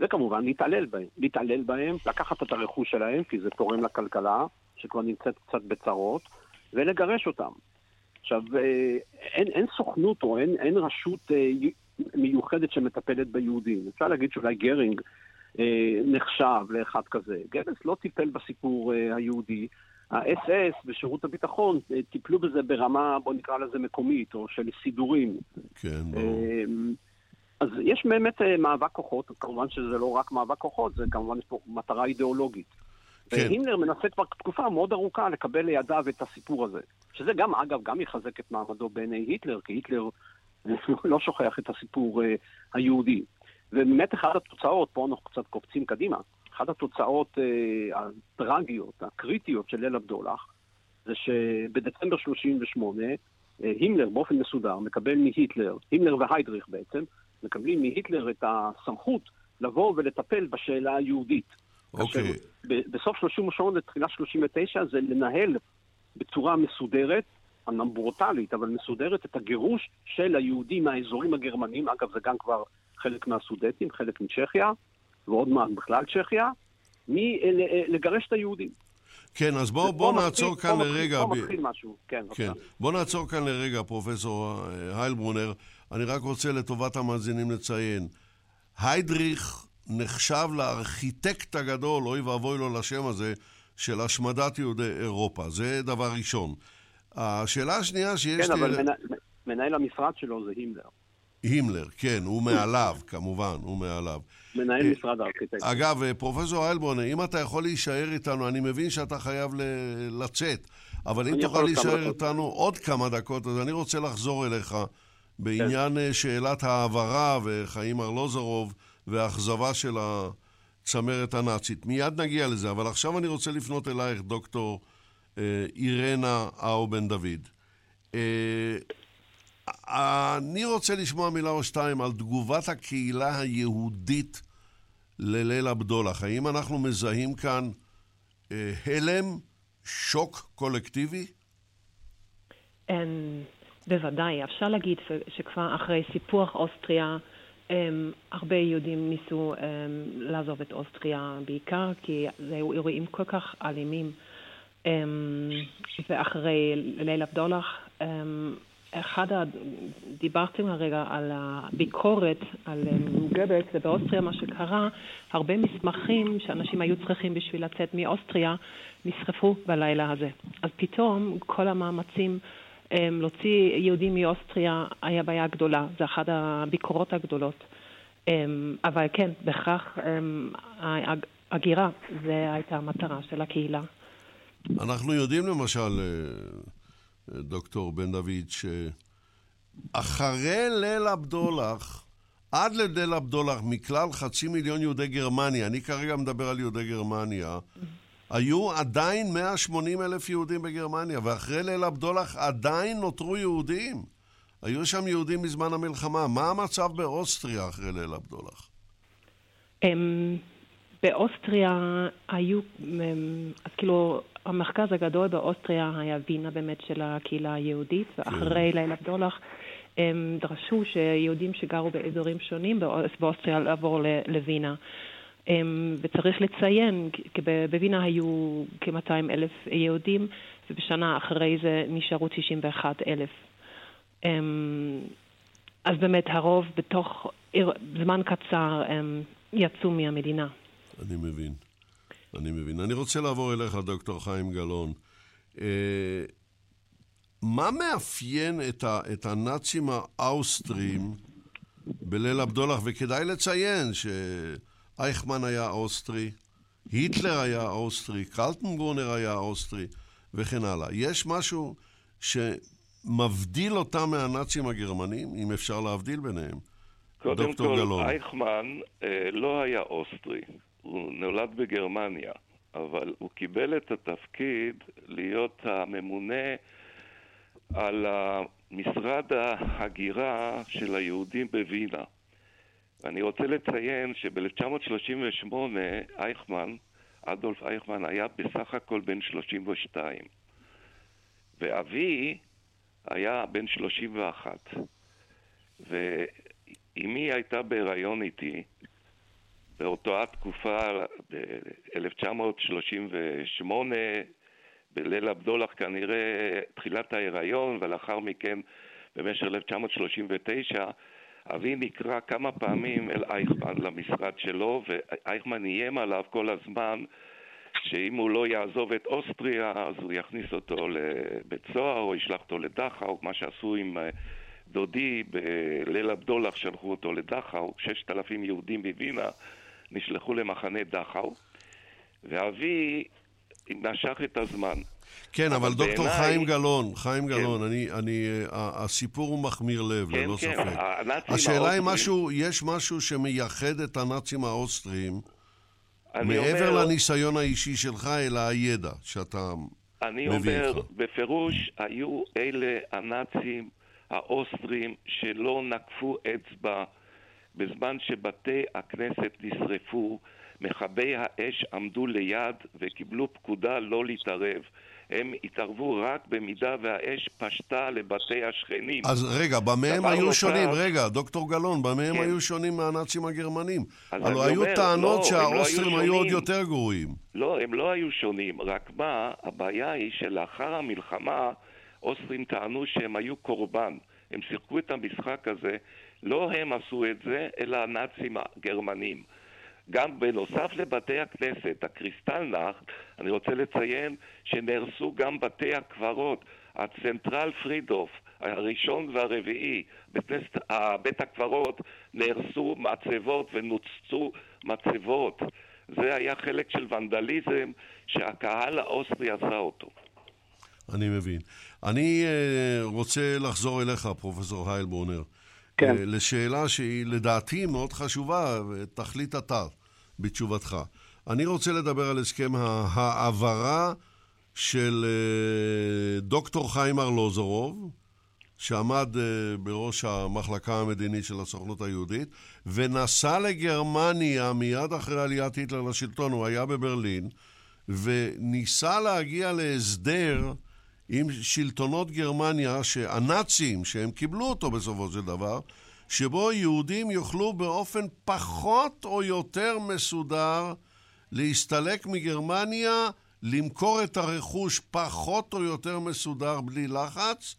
וכמובן להתעלל בהם. להתעלל בהם, לקחת את הרכוש שלהם, כי זה תורם לכלכלה, שכבר נמצאת קצת בצרות, ולגרש אותם. עכשיו, אה, אין, אין סוכנות או אין, אין רשות אה, מיוחדת שמטפלת ביהודים. אפשר להגיד שאולי גרינג אה, נחשב לאחד כזה. גבלס לא טיפל בסיפור אה, היהודי. האס-אס ושירות הביטחון אה, טיפלו בזה ברמה, בוא נקרא לזה מקומית, או של סידורים. כן, ברור. אז יש באמת מאבק כוחות, כמובן שזה לא רק מאבק כוחות, זה כמובן יש פה מטרה אידיאולוגית. כן. והימלר מנסה כבר תקופה מאוד ארוכה לקבל לידיו את הסיפור הזה. שזה גם, אגב, גם יחזק את מעמדו בעיני היטלר, כי היטלר לא שוכח את הסיפור היהודי. ובאמת אחת התוצאות, פה אנחנו קצת קופצים קדימה, אחת התוצאות אה, הטרגיות, הקריטיות של ליל הבדולח, זה שבדצמבר 38, אה, הימלר באופן מסודר מקבל מהיטלר, הימלר והיידריך בעצם, מקבלים מהיטלר את הסמכות לבוא ולטפל בשאלה היהודית. אוקיי. Okay. בסוף 38 לתחילת 39 זה לנהל בצורה מסודרת, אמנם ברוטלית, אבל מסודרת, את הגירוש של היהודים מהאזורים הגרמנים, אגב זה גם כבר חלק מהסודטים, חלק מצ'כיה, ועוד מעט בכלל צ'כיה, מלגרש את היהודים. כן, אז בואו בוא נעצור מתחיל, כאן פה לרגע. פה מתחיל משהו, כן. כן. בואו נעצור כאן לרגע, פרופסור אה, היילברונר. אני רק רוצה לטובת המאזינים לציין, היידריך נחשב לארכיטקט הגדול, אוי ואבוי לו לשם הזה, של השמדת יהודי אירופה. זה דבר ראשון. השאלה השנייה שיש... כן, אבל מנהל המשרד שלו זה הימלר. הימלר, כן, הוא מעליו, כמובן, הוא מעליו. מנהל אה, משרד הארכיטקט. אגב, אה, פרופסור איילבון, אם אתה יכול להישאר איתנו, אני מבין שאתה חייב לצאת, אבל אם תוכל להישאר איתנו עוד כמה דקות, אז אני רוצה לחזור אליך בעניין כן. שאלת ההעברה וחיים ארלוזרוב והאכזבה של הצמרת הנאצית. מיד נגיע לזה, אבל עכשיו אני רוצה לפנות אלייך, דוקטור אה, אירנה אאו דוד. אני רוצה לשמוע מילה או שתיים על תגובת הקהילה היהודית לליל הבדולח. האם אנחנו מזהים כאן אה, הלם, שוק קולקטיבי? אין, בוודאי. אפשר להגיד שכבר אחרי סיפוח אוסטריה, הם, אמ, הרבה יהודים ניסו הם, אמ, לעזוב את אוסטריה בעיקר, כי זה היו אירועים כל כך אלימים. אמ, ואחרי ליל הבדולח, אחד, ה... דיברתם הרגע על הביקורת על גבלס, ובאוסטריה מה שקרה, הרבה מסמכים שאנשים היו צריכים בשביל לצאת מאוסטריה נשרפו בלילה הזה. אז פתאום כל המאמצים um, להוציא יהודים מאוסטריה היה בעיה גדולה, זה אחת הביקורות הגדולות. Um, אבל כן, בכך הגירה, זו הייתה המטרה של הקהילה. אנחנו יודעים למשל... דוקטור בן דוד, שאחרי ליל הבדולח, עד לליל הבדולח, מכלל חצי מיליון יהודי גרמניה, אני כרגע מדבר על יהודי גרמניה, היו עדיין 180 אלף יהודים בגרמניה, ואחרי ליל הבדולח עדיין נותרו יהודים. היו שם יהודים מזמן המלחמה. מה המצב באוסטריה אחרי ליל הבדולח? אמ, באוסטריה היו, אמ, אז כאילו, המרכז הגדול באוסטריה היה וינה באמת של הקהילה היהודית, כן. ואחרי ליל הבדולח הם דרשו שיהודים שגרו באזורים שונים באוסטריה לעבור לווינה. וצריך לציין, כי בווינה היו כ-200 אלף יהודים, ובשנה אחרי זה נשארו 91 אלף. אז באמת הרוב בתוך זמן קצר יצאו מהמדינה. אני מבין. אני מבין. אני רוצה לעבור אליך, דוקטור חיים גלאון. אה, מה מאפיין את, ה, את הנאצים האוסטרים בליל הבדולח? וכדאי לציין שאייכמן היה אוסטרי, היטלר היה אוסטרי, קלטנבורנר היה אוסטרי וכן הלאה. יש משהו שמבדיל אותם מהנאצים הגרמנים, אם אפשר להבדיל ביניהם? קודם כל, גלון. אייכמן אה, לא היה אוסטרי. הוא נולד בגרמניה, אבל הוא קיבל את התפקיד להיות הממונה על משרד ההגירה של היהודים בווינה. אני רוצה לציין שב-1938 אייכמן, אדולף אייכמן, היה בסך הכל בן 32, ואבי היה בן 31. ואימי הייתה בהיריון איתי, באותה תקופה, ב-1938, בליל הבדולח כנראה תחילת ההיריון, ולאחר מכן במשך 1939, אבי נקרא כמה פעמים אל אייכמן למשרד שלו, ואייכמן איים עליו כל הזמן שאם הוא לא יעזוב את אוסטריה, אז הוא יכניס אותו לבית סוהר, או ישלח אותו לדכאו, מה שעשו עם אה, דודי בליל הבדולח, שלחו אותו לדכאו, ששת אלפים יהודים מווינה נשלחו למחנה דכאו, ואבי משך את הזמן. כן, אבל, אבל דוקטור בעיני... חיים גלאון, חיים כן. גלאון, אני, אני, הסיפור הוא מחמיר לב, כן, ללא כן, ספק. השאלה. היא משהו, יש משהו שמייחד את הנאצים האוסטרים, מעבר אומר... לניסיון האישי שלך, אלא הידע שאתה מביא איתך. אני אומר, בפירוש, היו אלה הנאצים האוסטרים שלא נקפו אצבע בזמן שבתי הכנסת נשרפו, מכבי האש עמדו ליד וקיבלו פקודה לא להתערב. הם התערבו רק במידה והאש פשטה לבתי השכנים. אז רגע, במה הם היו. שונים? רגע, דוקטור גלאון, במה הם כן. היו שונים מהנאצים הגרמנים? הלוא היו אומר, טענות לא, שהאוסטרים לא היו, היו עוד יותר גרועים. לא, הם לא היו שונים, רק מה, הבעיה היא שלאחר המלחמה, אוסטרים טענו שהם היו קורבן. הם שיחקו את המשחק הזה לא הם עשו את זה, אלא הנאצים הגרמנים. גם בנוסף לבתי הכנסת, הקריסטלנאכט, אני רוצה לציין שנהרסו גם בתי הקברות. הצנטרלפרידהוף, הראשון והרביעי, בית, בית הקברות, נהרסו מצבות ונותצו מצבות. זה היה חלק של ונדליזם שהקהל האוסטרי עשה אותו. אני מבין. אני uh, רוצה לחזור אליך, פרופסור הייל בונר. כן. אה, לשאלה שהיא לדעתי מאוד חשובה, ותחליט אתה בתשובתך. אני רוצה לדבר על הסכם ההעברה של אה, דוקטור חיים ארלוזורוב, שעמד אה, בראש המחלקה המדינית של הסוכנות היהודית, ונסע לגרמניה מיד אחרי עליית היטלר לשלטון, הוא היה בברלין, וניסה להגיע להסדר עם שלטונות גרמניה, הנאצים, שהם קיבלו אותו בסופו של דבר, שבו יהודים יוכלו באופן פחות או יותר מסודר להסתלק מגרמניה, למכור את הרכוש פחות או יותר מסודר בלי לחץ,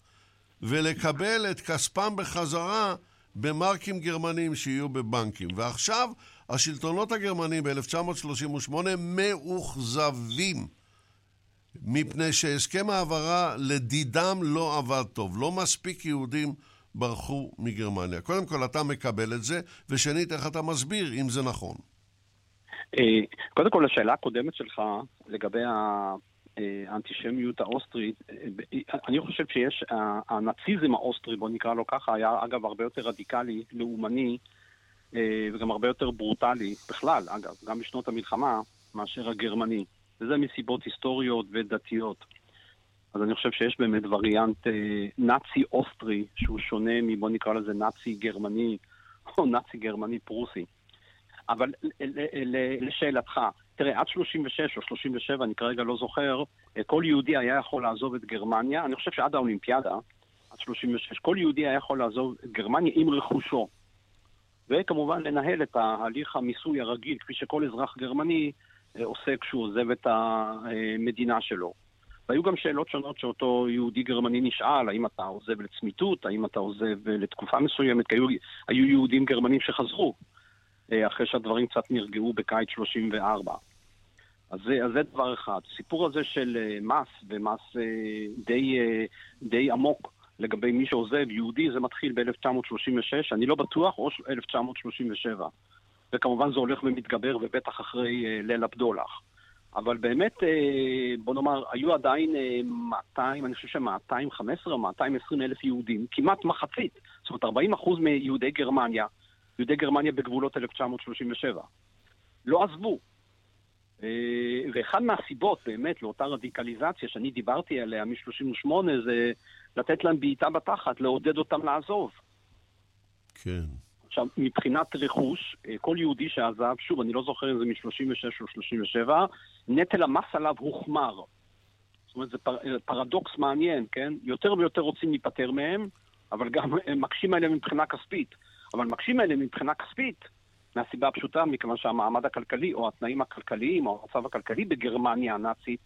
ולקבל את כספם בחזרה במרקים גרמנים שיהיו בבנקים. ועכשיו השלטונות הגרמנים ב-1938 מאוכזבים. מפני שהסכם ההעברה לדידם לא עבד טוב. לא מספיק יהודים ברחו מגרמניה. קודם כל, אתה מקבל את זה, ושנית, איך אתה מסביר אם זה נכון. אה, קודם כל, לשאלה הקודמת שלך לגבי האנטישמיות האוסטרית, אה, אני חושב שיש, הנאציזם האוסטרי, בוא נקרא לו ככה, היה אגב הרבה יותר רדיקלי, לאומני, אה, וגם הרבה יותר ברוטלי, בכלל, אגב, גם בשנות המלחמה, מאשר הגרמני. וזה מסיבות היסטוריות ודתיות. אז אני חושב שיש באמת וריאנט אה, נאצי אוסטרי, שהוא שונה מבוא נקרא לזה נאצי גרמני, או נאצי גרמני פרוסי. אבל לשאלתך, תראה, עד 36 או 37, אני כרגע לא זוכר, אה, כל יהודי היה יכול לעזוב את גרמניה, אני חושב שעד האולימפיאדה, עד 36, כל יהודי היה יכול לעזוב את גרמניה עם רכושו. וכמובן לנהל את ההליך המיסוי הרגיל, כפי שכל אזרח גרמני עושה כשהוא עוזב את המדינה שלו. והיו גם שאלות שונות שאותו יהודי גרמני נשאל, האם אתה עוזב לצמיתות, האם אתה עוזב לתקופה מסוימת, כי היו, היו יהודים גרמנים שחזרו, אה, אחרי שהדברים קצת נרגעו בקיץ 34. אז זה, אז זה דבר אחד. הסיפור הזה של אה, מס, ומס די, די עמוק לגבי מי שעוזב, יהודי, זה מתחיל ב-1936, אני לא בטוח, או 1937. וכמובן זה הולך ומתגבר, ובטח אחרי אה, ליל הבדולח. אבל באמת, אה, בוא נאמר, היו עדיין 200, אה, אני חושב ש-215 או 220 אלף יהודים, כמעט מחצית, זאת אומרת 40 אחוז מיהודי גרמניה, יהודי גרמניה בגבולות 1937, לא עזבו. ואחד מהסיבות באמת לאותה רדיקליזציה שאני דיברתי עליה מ-38 זה לתת להם בעיטה בתחת, לעודד אותם לעזוב. כן. עכשיו, מבחינת רכוש, אה, כל יהודי שעזב, שוב, אני לא זוכר אם זה מ-36 או 37, נטל המס עליו הוחמר. זאת אומרת, זה פר, אה, פרדוקס מעניין, כן? יותר ויותר רוצים להיפטר מהם, אבל גם מקשים עליהם מבחינה כספית. אבל מקשים עליהם מבחינה כספית, מהסיבה הפשוטה, מכיוון שהמעמד הכלכלי, או התנאים הכלכליים, או המצב הכלכלי בגרמניה הנאצית,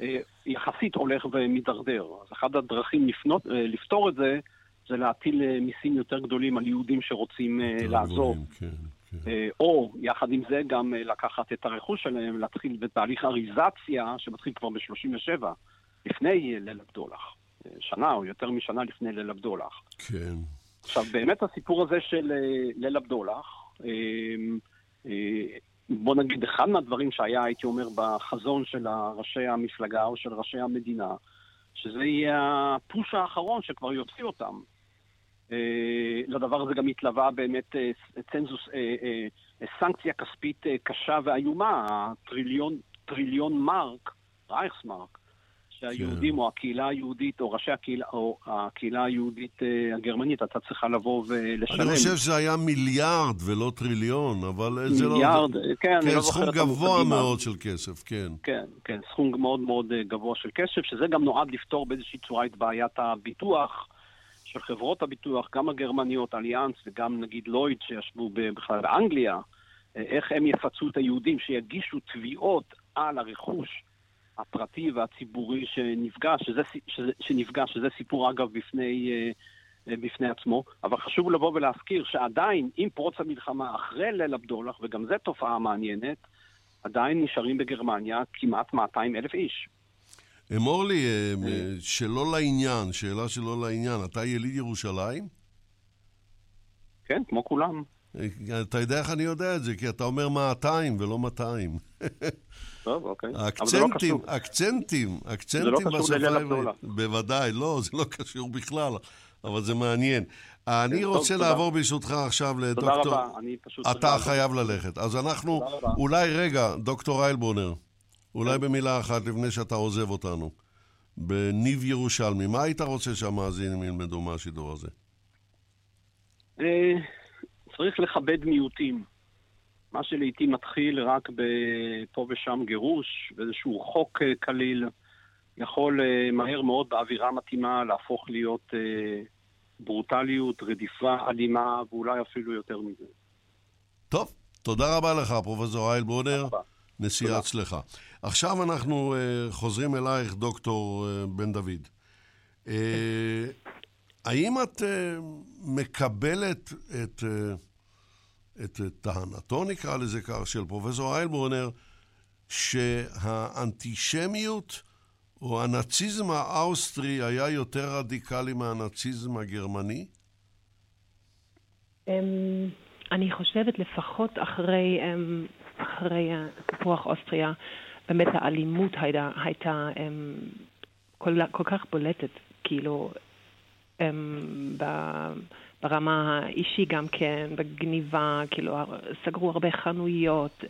אה, יחסית הולך ומידרדר. אז אחת הדרכים לפנות, לפתור את זה, זה להטיל אה, מיסים יותר גדולים על יהודים שרוצים אה, לעזוב. כן, כן. אה, או, יחד עם זה, גם לקחת את הרכוש שלהם, להתחיל בתהליך אריזציה שמתחיל כבר ב-37, לפני ליל הבדולח. שנה או יותר משנה לפני ליל הבדולח. כן. עכשיו, באמת הסיפור הזה של ליל הבדולח, בוא נגיד, אחד מהדברים שהיה, הייתי אומר, בחזון של ראשי המפלגה או של ראשי המדינה, שזה יהיה הפוש האחרון שכבר יוציא אותם. אה, לדבר הזה גם התלווה באמת אה, צנזוס, אה, סנקציה כספית קשה ואיומה, הטריליון טריליון מרק, רייכסמרק, שהיהודים כן. או הקהילה היהודית או ראשי הקהילה, או הקהילה היהודית הגרמנית הייתה צריכה לבוא ולשלם. אני חושב שזה היה מיליארד ולא טריליון, אבל מיליארד, זה לא... מיליארד, כן, אני כן, לא זוכר את סכום גבוה מאוד של כסף, כן. כן, כן, סכום מאוד מאוד גבוה של כסף, שזה גם נועד לפתור באיזושהי צורה את בעיית הביטוח. של חברות הביטוח, גם הגרמניות, אליאנס וגם נגיד לויד שישבו בכלל באנגליה, אה, איך הם יפצו את היהודים שיגישו תביעות על הרכוש הפרטי והציבורי שנפגע, שזה, שזה, שנפגע, שזה סיפור אגב בפני, אה, אה, בפני עצמו, אבל חשוב לבוא ולהזכיר שעדיין עם פרוץ המלחמה אחרי ליל הבדולח, וגם זו תופעה מעניינת, עדיין נשארים בגרמניה כמעט 200 אלף איש. אמור לי, אה, אה. שלא לעניין, שאלה שלא לעניין, אתה יליד ירושלים? כן, כמו כולם. אה, אתה יודע איך אני יודע את זה? כי אתה אומר 200 ולא 200. טוב, אוקיי. אקצנטים, אקצנטים, אקצנטים בשפה העברית. זה לא קשור לליל בוודאי, לא, זה לא קשור בכלל, אבל זה מעניין. אני כן, רוצה לעבור ברשותך עכשיו לדוקטור... תודה רבה, אני פשוט... אתה חייב ללכת. אז אנחנו, אולי רגע, דוקטור איילבונר. אולי במילה אחת לפני שאתה עוזב אותנו. בניב ירושלמי, מה היית רוצה שהמאזינים ילמדו מהשידור הזה? אה, צריך לכבד מיעוטים. מה שלעיתים מתחיל רק פה ושם גירוש, ואיזשהו חוק אה, קליל, יכול אה, מהר מאוד באווירה מתאימה להפוך להיות ברוטליות, רדיפה אלימה, ואולי אפילו יותר מזה. טוב, תודה רבה לך, פרופ' אייל ברונר, נשיאה אצלך. עכשיו אנחנו uh, חוזרים אלייך, דוקטור uh, בן דוד. Uh, האם את uh, מקבלת את, uh, את טענתו, נקרא לזה כך, של פרופסור איילברונר, שהאנטישמיות או הנאציזם האוסטרי היה יותר רדיקלי מהנאציזם הגרמני? אמ, אני חושבת לפחות אחרי, אמ, אחרי סיפוח אוסטריה, באמת האלימות הייתה, הייתה אמ, כל, כל כך בולטת, כאילו, אמ, ב, ברמה האישי גם כן, בגניבה, כאילו, סגרו הרבה חנויות. Um,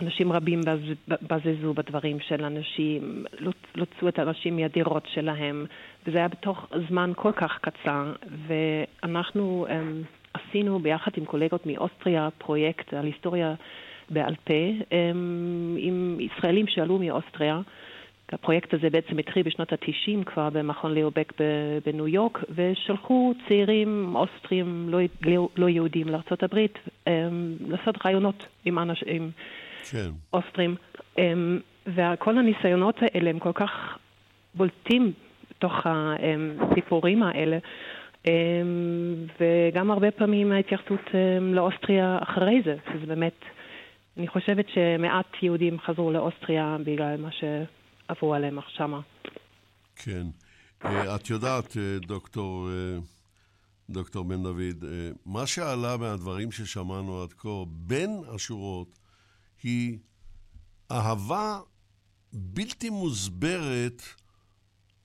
אנשים רבים בזזו בדברים של אנשים, לוצו את האנשים מהדירות שלהם, וזה היה בתוך זמן כל כך קצר, ואנחנו um, עשינו ביחד עם קולגות מאוסטריה פרויקט על היסטוריה בעל פה עם ישראלים שעלו מאוסטריה, הפרויקט הזה בעצם התחיל בשנות ה-90 כבר במכון ליאובק בניו יורק, ושלחו צעירים אוסטרים לא, לא, יהודים לארה"ב לעשות רעיונות עם אנשים כן. אוסטרים. וכל הניסיונות האלה הם כל כך בולטים בתוך הסיפורים האלה. וגם הרבה פעמים ההתייחסות לאוסטריה אחרי זה, שזה באמת, אני חושבת שמעט יהודים חזרו לאוסטריה בגלל מה שעברו עליהם שמה. כן. אה, את יודעת, אה, דוקטור, אה, דוקטור בן דוד, מה שעלה מהדברים ששמענו עד כה, בין השורות, היא אהבה בלתי מוסברת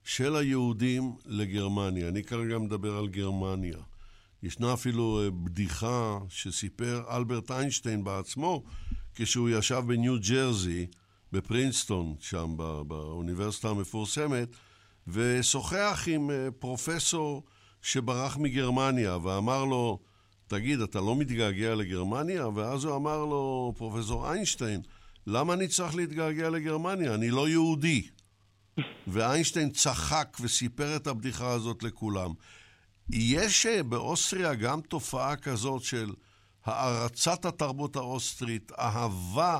של היהודים לגרמניה. אני כרגע מדבר על גרמניה. ישנה אפילו אה, בדיחה שסיפר אלברט איינשטיין בעצמו כשהוא ישב בניו ג'רזי, בפרינסטון, שם באוניברסיטה המפורסמת, ושוחח עם אה, פרופסור שברח מגרמניה ואמר לו, תגיד, אתה לא מתגעגע לגרמניה? ואז הוא אמר לו, פרופסור איינשטיין, למה אני צריך להתגעגע לגרמניה? אני לא יהודי. ואיינשטיין צחק וסיפר את הבדיחה הזאת לכולם. יש אה, באוסטריה גם תופעה כזאת של הערצת התרבות האוסטרית, אהבה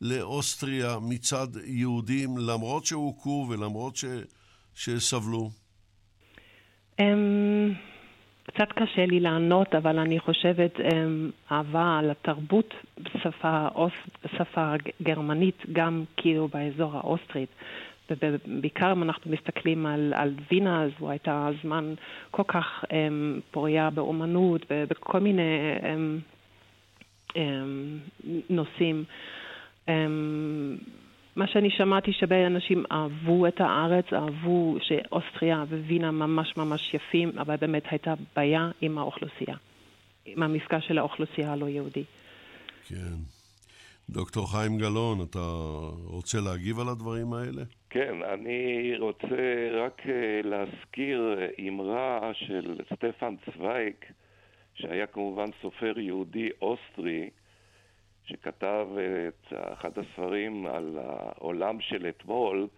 לאוסטריה מצד יהודים, למרות שהוכו ולמרות ש... שסבלו? Um, קצת קשה לי לענות, אבל אני חושבת um, אהבה לתרבות בשפה, בשפה גרמנית, גם כאילו באזור האוסטרית. ובעיקר אם אנחנו מסתכלים על, על וינה, אז הוא הייתה זמן כל כך um, פוריה באומנות, בכל מיני um, um, נושאים. Um, מה שאני שמעתי שבה אנשים אהבו את הארץ, אהבו שאוסטריה ווינה ממש ממש יפים, אבל באמת הייתה בעיה עם האוכלוסייה, עם המפגש של האוכלוסייה הלא יהודי. כן. דוקטור חיים גלאון, אתה רוצה להגיב על הדברים האלה? כן, אני רוצה רק אה, להזכיר אמרה של סטפן צוויג, שהיה כמובן סופר יהודי אוסטרי, שכתב את אחד הספרים על העולם של אתמול,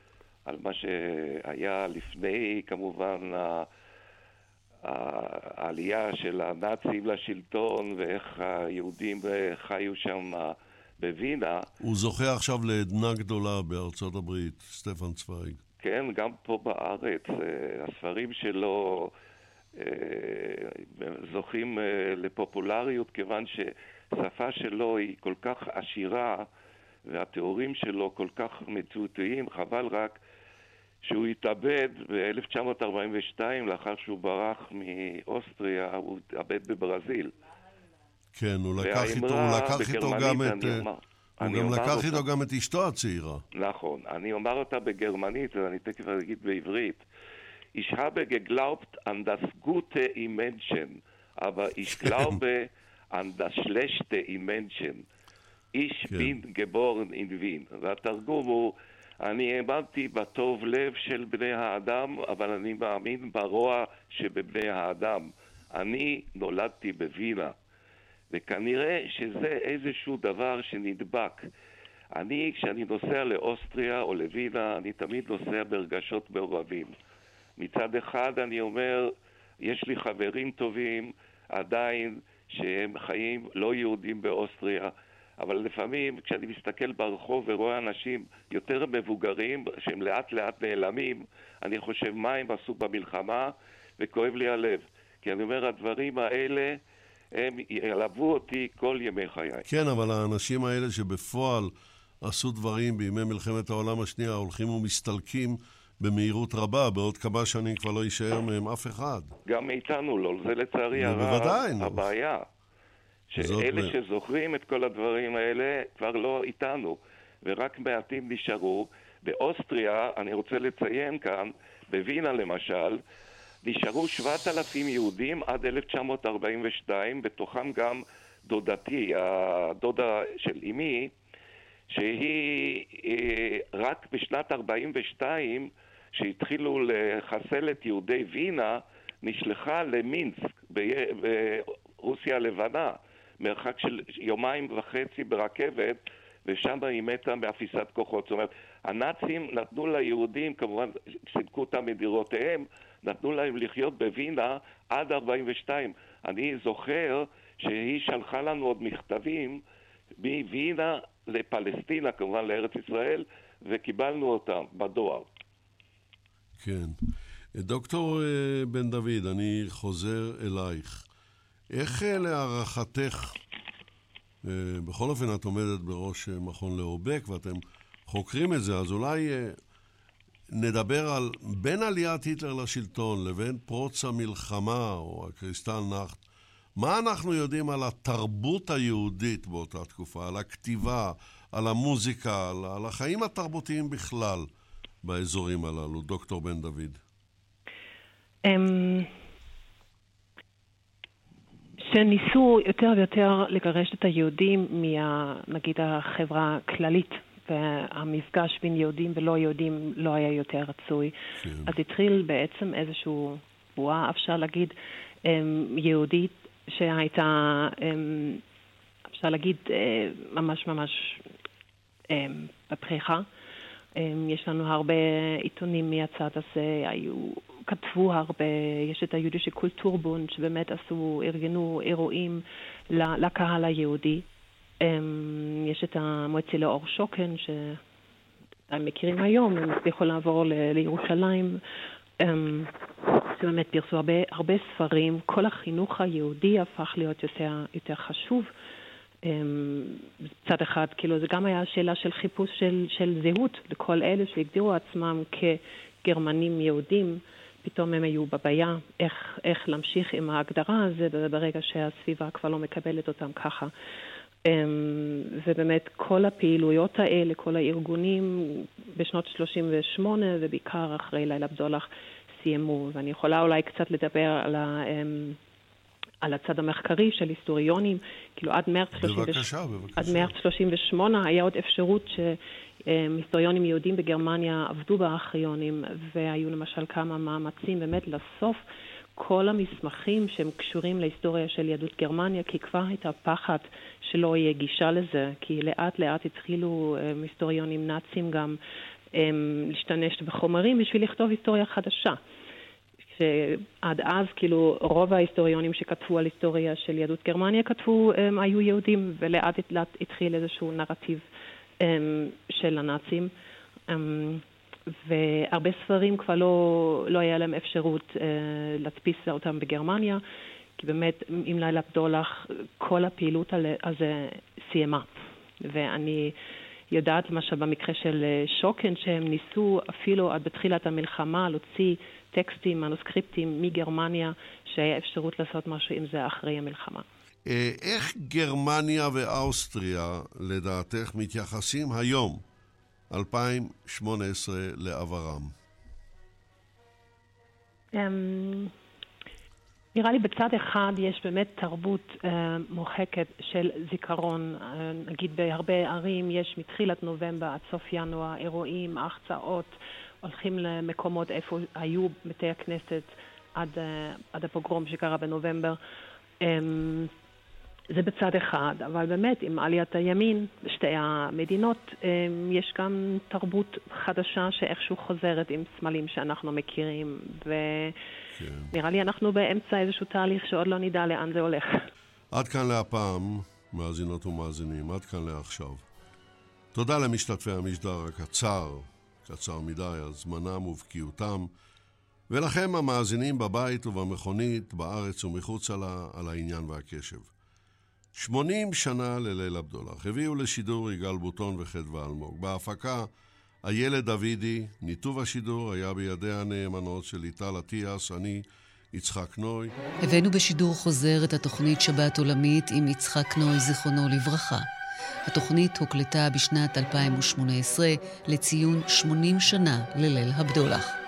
על מה שהיה לפני כמובן העלייה של הנאצים לשלטון ואיך היהודים חיו שם בווינה. הוא זוכה עכשיו לעדנה גדולה בארצות הברית, סטפן צוויג. כן, גם פה בארץ. אה, הספרים שלו אה, זוכים אה, לפופולריות כיוון שהשפה שלו היא כל כך עשירה והתיאורים שלו כל כך מצוטיים, חבל רק שהוא התאבד ב-1942 לאחר שהוא ברח מאוסטריה, הוא התאבד בברזיל. כן, הוא לקח איתו, הוא לקח איתו גם את... אה, הוא גם לקח אותה. איתו גם את אשתו הצעירה. נכון. אני אומר אותה בגרמנית, ואני תכף אגיד בעברית. Ich habe geglaubt an das gute im Menschen, aber ich glaube an das schlechte im Menschen. Ich כן. bin geboren in Wien. והתרגום הוא, אני האמנתי בטוב לב של בני האדם, אבל אני מאמין ברוע שבבני האדם. אני נולדתי בווינה. וכנראה שזה איזשהו דבר שנדבק. אני, כשאני נוסע לאוסטריה או לווינה, אני תמיד נוסע ברגשות מעורבים. מצד אחד אני אומר, יש לי חברים טובים עדיין שהם חיים לא יהודים באוסטריה, אבל לפעמים כשאני מסתכל ברחוב ורואה אנשים יותר מבוגרים שהם לאט לאט נעלמים, אני חושב מה הם עשו במלחמה וכואב לי הלב. כי אני אומר, הדברים האלה הם ילוו אותי כל ימי חיי. כן, אבל האנשים האלה שבפועל עשו דברים בימי מלחמת העולם השנייה הולכים ומסתלקים במהירות רבה, בעוד כמה שנים כבר לא יישאר מהם אף אחד. גם מאיתנו לא, זה לצערי הרב הבעיה. שאלה. שזוכרים את כל הדברים האלה כבר לא איתנו, ורק מעטים נשארו. באוסטריה, אני רוצה לציין כאן, בווינה למשל, נשארו 7,000 יהודים עד 1942, בתוכם גם דודתי, הדודה של אמי, שהיא אה, רק בשנת 42, שהתחילו לחסל את יהודי וינה, נשלחה למינסק ברוסיה הלבנה, מרחק של יומיים וחצי ברכבת, ושם היא מתה מאפיסת כוחות. זאת אומרת, הנאצים נתנו ליהודים, כמובן סילקו אותם מדירותיהם, נתנו להם לחיות בווינה עד 42. אני זוכר שהיא שלחה לנו עוד מכתבים מווינה לפלסטינה, כמובן לארץ ישראל, וקיבלנו אותם בדואר. כן. דוקטור אה, בן דוד, אני חוזר אלייך. איך אה, להערכתך, אה, בכל אופן את עומדת בראש מכון לאובק ואתם חוקרים את זה, אז אולי נדבר על בין עליית היטלר לשלטון לבין פרוץ המלחמה או הקריסטל נחט. מה אנחנו יודעים על התרבות היהודית באותה תקופה, על הכתיבה, על המוזיקה, על, על החיים התרבותיים בכלל באזורים הללו, דוקטור בן דוד? אמ, שניסו יותר ויותר לגרש את היהודים מה, נגיד, החברה הכללית, והמפגש בין יהודים ולא יהודים לא היה יותר רצוי. כן. אז התחיל בעצם איזשהו בועה, אפשר להגיד, אמ, יהודית שהייתה, אמ, אפשר להגיד, אה, ממש ממש בפריחה. יש לנו הרבה עיתונים מהצד הזה, היו כתבו הרבה, יש את ה Jüdische Kulturbund, שבאמת עשו, ארגנו אירועים לקהל היהודי. אמ, יש את המוציא לאור שוקן, שאתם מכירים היום, הם הצליחו לעבור לירושלים, אמ, שבאמת פרסמו הרבה, הרבה ספרים. כל החינוך היהודי הפך להיות יותר, יותר חשוב. אמ, מצד אחד, כאילו, זה גם היה שאלה של חיפוש של, של זהות לכל אלה שהגדירו עצמם כגרמנים יהודים. פתאום הם היו בבעיה איך, איך להמשיך עם ההגדרה הזו ברגע שהסביבה כבר לא מקבלת אותם ככה. אמ, ובאמת כל הפעילויות האלה, כל הארגונים בשנות 38' ובעיקר אחרי לילה בדולח סיימו. ואני יכולה אולי קצת לדבר על, ה, אמ, על הצד המחקרי של היסטוריונים. כאילו עד מרץ, בבקשה, 30, בבקשה. עד מרץ 38' היה עוד אפשרות ש... היסטוריונים יהודים בגרמניה עבדו בארכיונים, והיו למשל כמה מאמצים באמת לאסוף כל המסמכים שהם קשורים להיסטוריה של יהדות גרמניה, כי כבר הייתה פחד שלא יהיה גישה לזה, כי לאט לאט התחילו היסטוריונים נאצים גם להשתמש בחומרים בשביל לכתוב היסטוריה חדשה. שעד אז, כאילו, רוב ההיסטוריונים שכתבו על היסטוריה של יהדות גרמניה כתבו, הם היו יהודים, ולאט לאט התחיל איזשהו נרטיב אמ, של הנאצים. אמ, והרבה ספרים כבר לא, לא היה להם אפשרות אה, להדפיס אותם בגרמניה, כי באמת עם לילה בדולח כל הפעילות הזה סיימה. ואני יודעת למשל במקרה של אה, שוקן שהם ניסו אפילו עד בתחילת המלחמה להוציא טקסטים, מנוסקריפטים מגרמניה, שהיה אפשרות לעשות משהו עם זה אחרי המלחמה. אה, איך גרמניה ואוסטריה, לדעתך, מתייחסים היום, 2018, לעברם? אמ, נראה לי בצד אחד יש באמת תרבות uh, מוחקת של זיכרון. Uh, נגיד בהרבה ערים יש מתחילת נובמבר עד סוף ינואר אירועים, החצאות, הולכים למקומות איפה היו בתי הכנסת עד, uh, עד הפוגרום שקרה בנובמבר. Um, זה בצד אחד, אבל באמת עם עליית הימין בשתי המדינות יש גם תרבות חדשה שאיכשהו חוזרת עם סמלים שאנחנו מכירים, ונראה. לי אנחנו באמצע איזשהו תהליך שעוד לא נדע לאן זה הולך. עד כאן להפעם, מאזינות ומאזינים, עד כאן לעכשיו. תודה למשתתפי המשדר הקצר, קצר מדי, על זמנם ובקיאותם, ולכם המאזינים בבית ובמכונית, בארץ ומחוצה לה, על העניין והקשב. 80 שנה לליל הבדולח. הביאו לשידור יגאל בוטון וחדווה אלמוג. בהפקה, איילת דוידי, ניתוב השידור היה בידי הנאמנות של ליטל אטיאס, אני, יצחק נוי. הבאנו בשידור חוזר את התוכנית שבת עולמית עם יצחק נוי, זיכרונו לברכה. התוכנית הוקלטה בשנת 2018 לציון 80 שנה לליל הבדולח.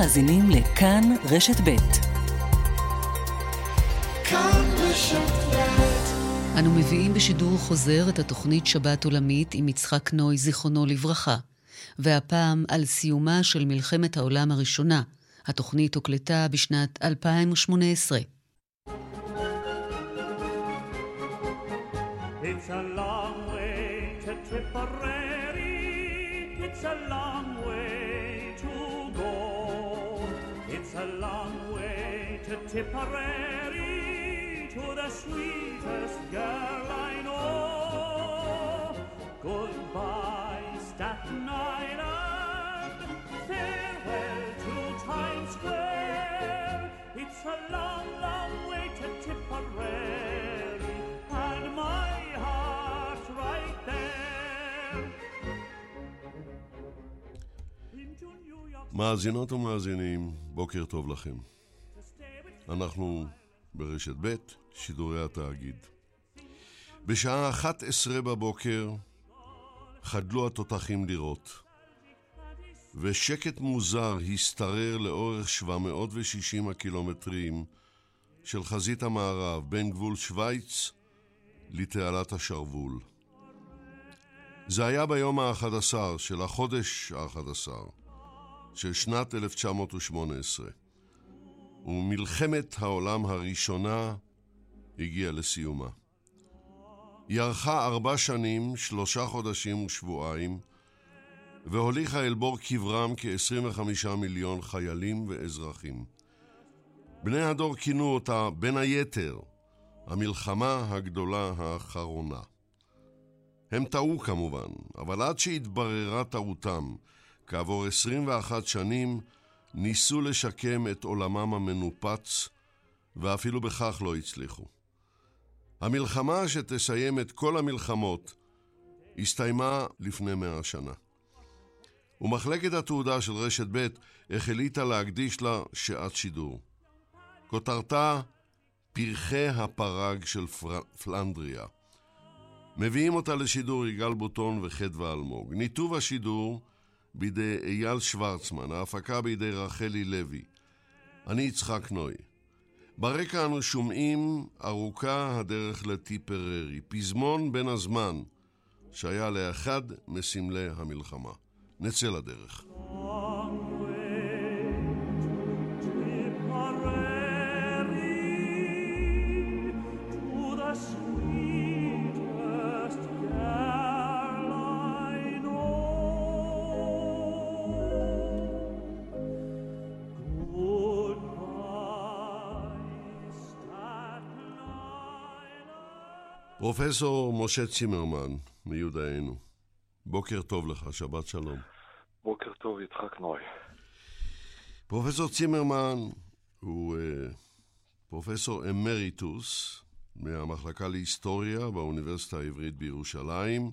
מאזינים לכאן רשת ב'. אנו מביאים בשידור חוזר את התוכנית שבת עולמית עם יצחק נוי, זיכרונו לברכה, והפעם על סיומה של מלחמת העולם הראשונה. התוכנית הוקלטה בשנת 2018. It's a long way to Tipperary, it's a long to Tipperary, to the sweetest girl I know. Goodbye, Staten Island, farewell to Times Square. It's a long, long way to Tipperary, מאזינות ומאזינים, בוקר טוב לכם. אנחנו ברשת ב', שידורי התאגיד. בשעה 11 בבוקר חדלו התותחים לירות, ושקט מוזר השתרר לאורך 760 הקילומטרים של חזית המערב בין גבול שווייץ לתעלת השרוול. זה היה ביום ה-11 של החודש ה-11 של שנת 1918. ומלחמת העולם הראשונה הגיעה לסיומה. היא ארכה ארבע שנים, שלושה חודשים ושבועיים, והוליכה אל בור קברם כ-25 מיליון חיילים ואזרחים. בני הדור כינו אותה, בין היתר, המלחמה הגדולה האחרונה. הם טעו כמובן, אבל עד שהתבררה טעותם, כעבור 21 שנים, ניסו לשקם את עולמם המנופץ, ואפילו בכך לא הצליחו. המלחמה שתסיים את כל המלחמות הסתיימה לפני מאה שנה. ומחלקת התעודה של רשת ב' החליטה להקדיש לה שעת שידור. כותרתה פרחי הפרג של פר... פלנדריה. מביאים אותה לשידור יגאל בוטון וחדווה אלמוג. ניתוב השידור בידי אייל שוורצמן, ההפקה בידי רחלי לוי. אני יצחק נוי. ברקע אנו שומעים ארוכה הדרך לטיפררי, פזמון בין הזמן, שהיה לאחד מסמלי המלחמה. נצא לדרך. פרופסור משה צימרמן, מיודענו, בוקר טוב לך, שבת שלום. בוקר טוב, יצחק נוי. פרופסור צימרמן הוא uh, פרופסור אמריטוס מהמחלקה להיסטוריה באוניברסיטה העברית בירושלים,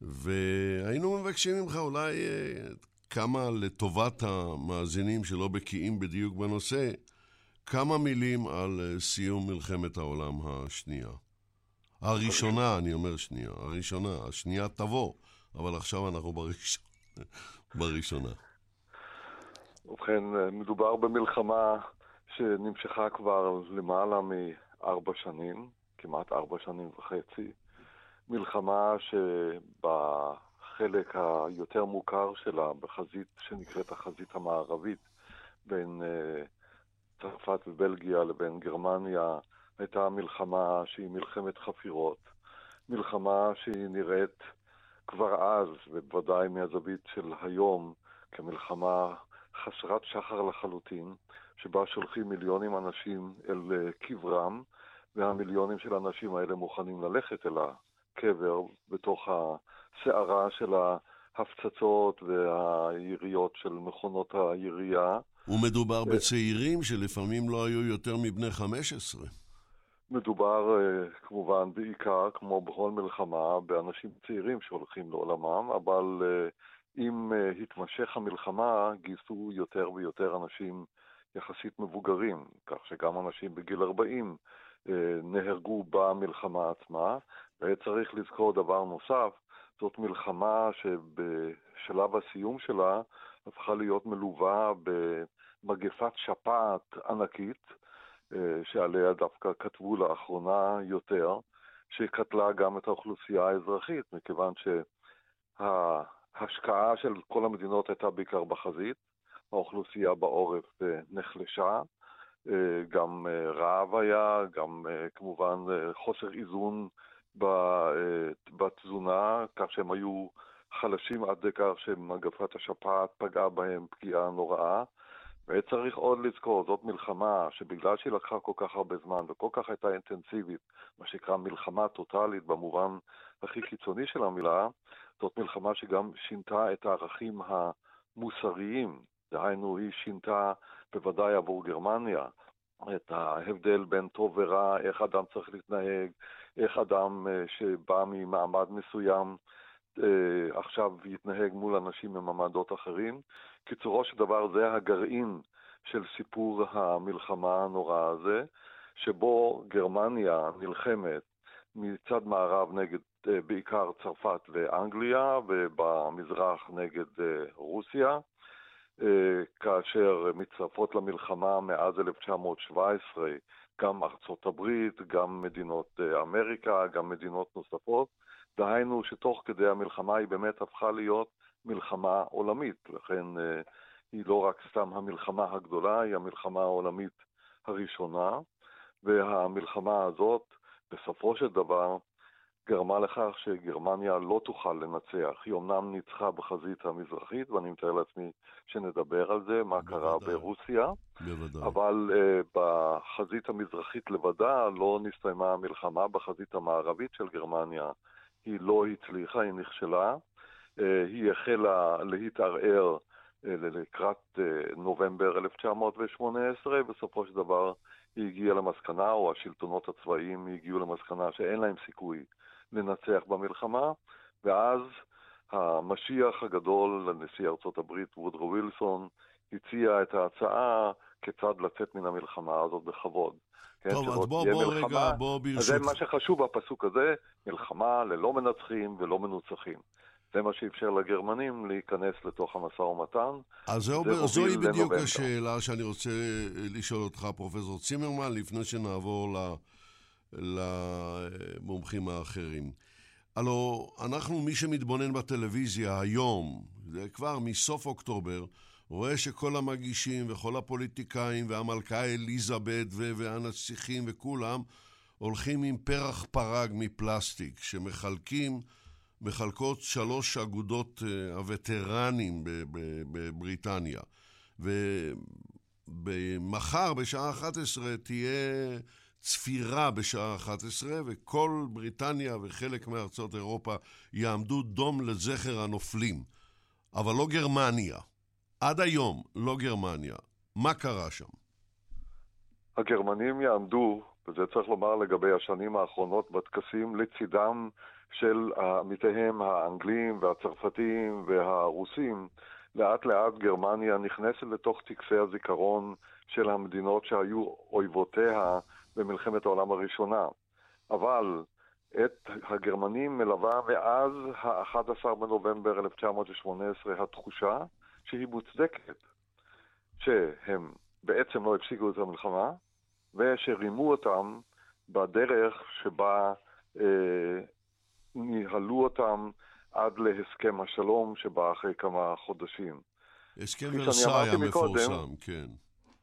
והיינו מבקשים ממך אולי uh, כמה לטובת המאזינים שלא בקיאים בדיוק בנושא, כמה מילים על uh, סיום מלחמת העולם השנייה. הראשונה, אני אומר שנייה, הראשונה, השנייה תבוא, אבל עכשיו אנחנו בראש... בראשונה. ובכן, מדובר במלחמה שנמשכה כבר למעלה מארבע שנים, כמעט ארבע שנים וחצי. מלחמה שבחלק היותר מוכר שלה, בחזית שנקראת החזית המערבית, בין uh, צרפת ובלגיה לבין גרמניה, הייתה מלחמה שהיא מלחמת חפירות, מלחמה שהיא נראית כבר אז, ובוודאי מהזווית של היום, כמלחמה חסרת שחר לחלוטין, שבה שולחים מיליונים אנשים אל אה, קברם, והמיליונים של האנשים האלה מוכנים ללכת אל הקבר בתוך הסערה של ההפצצות והיריות של מכונות הירייה. ומדובר בצעירים שלפעמים לא היו יותר מבני 15. מדובר אה, כמובן בעיקר, כמו בכל מלחמה, באנשים צעירים שהולכים לעולמם, אבל אה, אם אה, התמשך המלחמה, גייסו יותר ויותר אנשים יחסית מבוגרים, כך שגם אנשים בגיל 40 נהרגו במלחמה עצמה. וצריך לזכור דבר נוסף, זאת מלחמה שבשלב הסיום שלה הפכה להיות מלווה במגפת שפעת ענקית, שעליה דווקא כתבו לאחרונה יותר, שקטלה גם את האוכלוסייה האזרחית, מכיוון שההשקעה של כל המדינות הייתה בעיקר בחזית, האוכלוסייה בעורף אה, נחלשה, אה, גם רעב היה, גם כמובן חוסר איזון בתזונה, כך שהם היו חלשים עד כך שמגפת השפעת פגעה בהם פגיעה נוראה. וצריך עוד לזכור, זאת מלחמה שבגלל שהיא לקחה כל כך הרבה זמן וכל כך הייתה אינטנסיבית, מה שנקרא מלחמה טוטאלית במובן הכי קיצוני של המילה, זאת מלחמה שגם שינתה את הערכים המוסריים. דהיינו, היא שינתה בוודאי עבור גרמניה את ההבדל בין טוב ורע, איך אדם צריך להתנהג, איך אדם אה, שבא ממעמד מסוים אה, עכשיו יתנהג מול אנשים ממעמדות אחרים. קיצורו של דבר זה הגרעין של סיפור המלחמה הנורא הזה, שבו גרמניה נלחמת מצד מערב נגד אה, בעיקר צרפת ואנגליה, ובמזרח נגד אה, רוסיה, כאשר מצטרפות למלחמה מאז 1917 גם ארצות הברית, גם מדינות אמריקה, גם מדינות נוספות. דהיינו שתוך כדי המלחמה היא באמת הפכה להיות מלחמה עולמית, לכן אה, היא לא רק סתם המלחמה הגדולה, היא המלחמה העולמית הראשונה, והמלחמה הזאת בסופו של דבר גרמה לכך שגרמניה לא תוכל לנצח. היא אמנם ניצחה בחזית המזרחית, ואני מתאר לעצמי שנדבר על זה, מה בוודאי. קרה ברוסיה, בוודאי. אבל uh, בחזית המזרחית לבדה לא נסתיימה המלחמה בחזית המערבית של גרמניה. היא לא הצליחה, היא נכשלה. אה, היא החלה להתערער אה, לקראת אה, נובמבר 1918, בסופו של דבר היא הגיעה למסקנה, או השלטונות הצבאיים הגיעו למסקנה שאין להם סיכוי לנצח במלחמה, ואז המשיח הגדול לנשיא ארצות הברית, וודרו וילסון, הציע את ההצעה כיצד לצאת מן המלחמה הזאת בכבוד. כן, טוב, אז בוא, בוא מלחמה, רגע, בוא ברשות. זה מה שחשוב בפסוק הזה, מלחמה ללא מנצחים ולא מנוצחים. זה מה שאפשר לגרמנים להיכנס לתוך המשא ומתן. אז זהו, זוהי בדיוק השאלה שאני רוצה לשאול אותך, פרופסור צימרמן, לפני שנעבור למומחים האחרים. הלו, אנחנו, מי שמתבונן בטלוויזיה היום, זה כבר מסוף אוקטובר, רואה שכל המגישים וכל הפוליטיקאים והמלכה אליזבת והנסיכים וכולם הולכים עם פרח פרג מפלסטיק, שמחלקים, מחלקות שלוש אגודות אה, הווטרנים בבריטניה. ומחר בשעה 11 תהיה צפירה בשעה 11, וכל בריטניה וחלק מארצות אירופה יעמדו דום לזכר הנופלים. אבל לא גרמניה. עד היום לא גרמניה. מה קרה שם? הגרמנים יעמדו, וזה צריך לומר לגבי השנים האחרונות, בטקסים לצידם של עמיתיהם האנגלים והצרפתים והרוסים. לאט לאט גרמניה נכנסת לתוך טקסי הזיכרון של המדינות שהיו אויבותיה במלחמת העולם הראשונה. אבל את הגרמנים מלווה מאז ה-11 בנובמבר 1918 התחושה שהיא מוצדקת, שהם בעצם לא הפסיקו את המלחמה, ושרימו אותם בדרך שבה אה, ניהלו אותם עד להסכם השלום שבא אחרי כמה חודשים. הסכם ורסאי המפורסם, כן.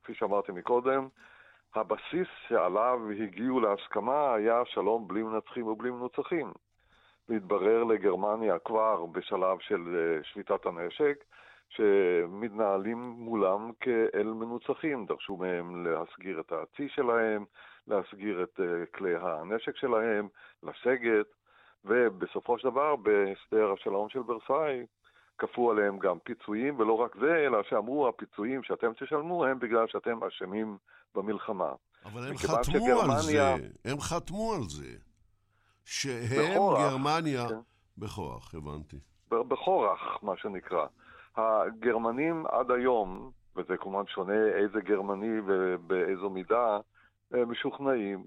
כפי שאמרתי מקודם, הבסיס שעליו הגיעו להסכמה היה שלום בלי מנצחים ובלי מנוצחים. והתברר לגרמניה כבר בשלב של אה, שביתת הנשק, שמתנהלים מולם כאל מנוצחים. דרשו מהם להסגיר את הצי שלהם, להסגיר את אה, כלי הנשק שלהם, לסגת, ובסופו של דבר, בהסדר השלום של ורסאי, כפו עליהם גם פיצויים, ולא רק זה, אלא שאמרו, הפיצויים שאתם תשלמו הם בגלל שאתם אשמים במלחמה. אבל הם חתמו שגרמניה... על זה, הם חתמו על זה. שהם, בכורח, גרמניה... כן. בכורח, הבנתי. בכורח, מה שנקרא. הגרמנים עד היום, וזה כמובן שונה איזה גרמני ובאיזו מידה, משוכנעים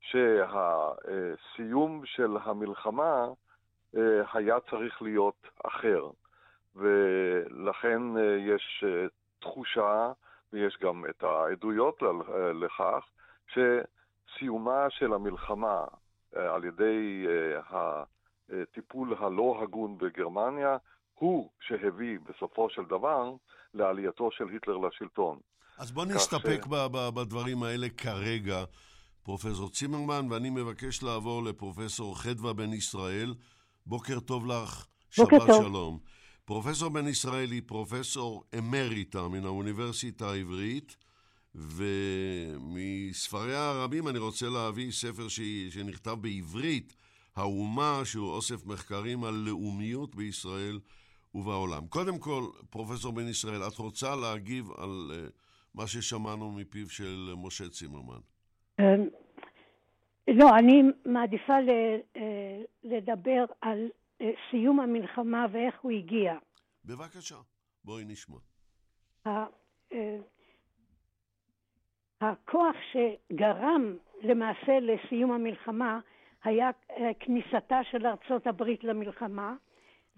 שהסיום של המלחמה אה, היה צריך להיות אחר. ולכן אה, יש אה, תחושה, ויש גם את העדויות לכך, שסיומה של המלחמה על ידי הטיפול הלא הגון בגרמניה הוא שהביא בסופו של דבר לעלייתו של היטלר לשלטון. אז בוא נסתפק ש... בדברים האלה כרגע, פרופסור צימרמן, ואני מבקש לעבור לפרופסור חדווה בן ישראל. בוקר טוב לך, שבת טוב. שלום. פרופסור בן ישראל היא פרופסור אמריטה מן האוניברסיטה העברית, ומספריה הרבים אני רוצה להביא ספר ש... שנכתב בעברית, האומה, שהוא אוסף מחקרים על לאומיות בישראל ובעולם. קודם כל, פרופסור בן ישראל, את רוצה להגיב על uh, מה ששמענו מפיו של משה צימרמן? אמ, לא, אני מעדיפה אה, לדבר על אה, סיום המלחמה ואיך הוא הגיע. בבקשה, בואי נשמע. הכוח שגרם למעשה לסיום המלחמה היה כניסתה של ארצות הברית למלחמה,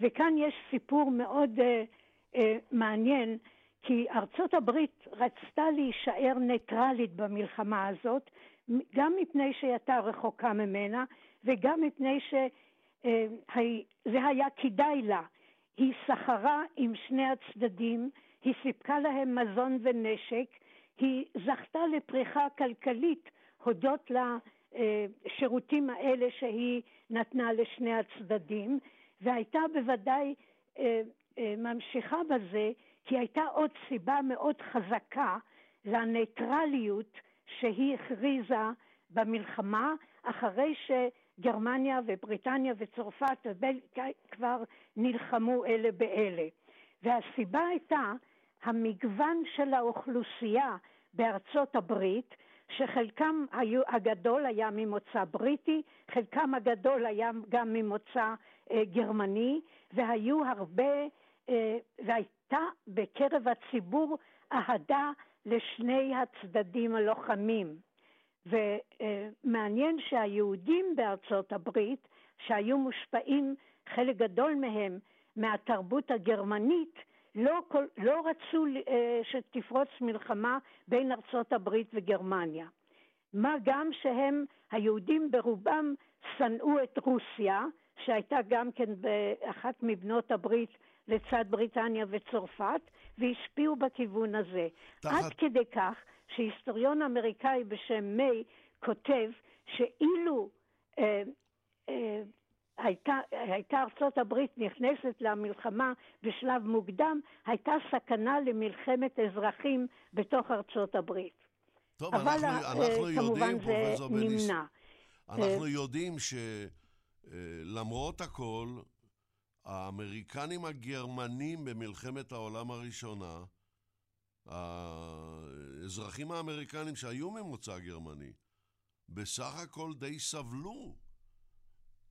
וכאן יש סיפור מאוד uh, uh, מעניין, כי ארצות הברית רצתה להישאר ניטרלית במלחמה הזאת, גם מפני שהיא הייתה רחוקה ממנה, וגם מפני שזה uh, היה כדאי לה. היא סחרה עם שני הצדדים, היא סיפקה להם מזון ונשק, היא זכתה לפריחה כלכלית הודות לשירותים האלה שהיא נתנה לשני הצדדים, והייתה בוודאי אה, אה, ממשיכה בזה, כי הייתה עוד סיבה מאוד חזקה לניטרליות שהיא הכריזה במלחמה, אחרי שגרמניה ובריטניה וצרפת כבר נלחמו אלה באלה. והסיבה הייתה המגוון של האוכלוסייה בארצות הברית, שחלקם היו, הגדול היה ממוצא בריטי, חלקם הגדול היה גם ממוצא גרמני, והיו הרבה, אה, והייתה בקרב הציבור אהדה לשני הצדדים הלוחמים. ומעניין שהיהודים בארצות הברית, שהיו מושפעים, חלק גדול מהם, מהתרבות הגרמנית, לא, כל, לא רצו אה, שתפרוץ מלחמה בין ארצות הברית וגרמניה. מה גם שהם, היהודים ברובם שנאו את רוסיה, שהייתה גם כן באחת מבנות הברית לצד בריטניה וצרפת, והשפיעו בכיוון הזה. תחת... עד כדי כך שהיסטוריון אמריקאי בשם מיי כותב שאילו אה, אה, הייתה, הייתה ארצות הברית נכנסת למלחמה בשלב מוקדם, הייתה סכנה למלחמת אזרחים בתוך ארצות הברית. טוב, אבל אנחנו, אנחנו אה, יודעים, בניס, נמנע. אנחנו יודעים שלמרות הכל, האמריקנים הגרמנים במלחמת העולם הראשונה, האזרחים האמריקנים שהיו ממוצא גרמני, בסך הכל די סבלו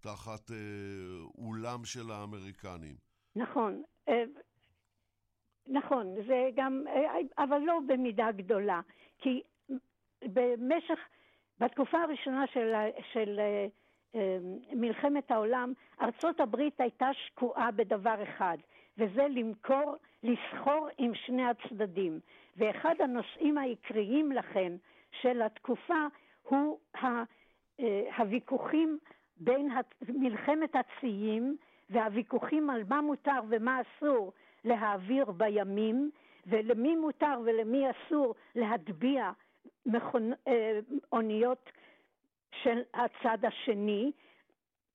תחת אה, אולם של האמריקנים. נכון. אה, נכון, זה גם, אה, אבל לא במידה גדולה, כי במשך, בתקופה הראשונה של, של מלחמת העולם, ארצות הברית הייתה שקועה בדבר אחד, וזה למכור, לסחור עם שני הצדדים. ואחד הנושאים העיקריים לכן של התקופה הוא הוויכוחים בין מלחמת הציים והוויכוחים על מה מותר ומה אסור להעביר בימים, ולמי מותר ולמי אסור להטביע מכונ... אה, אוניות של הצד השני,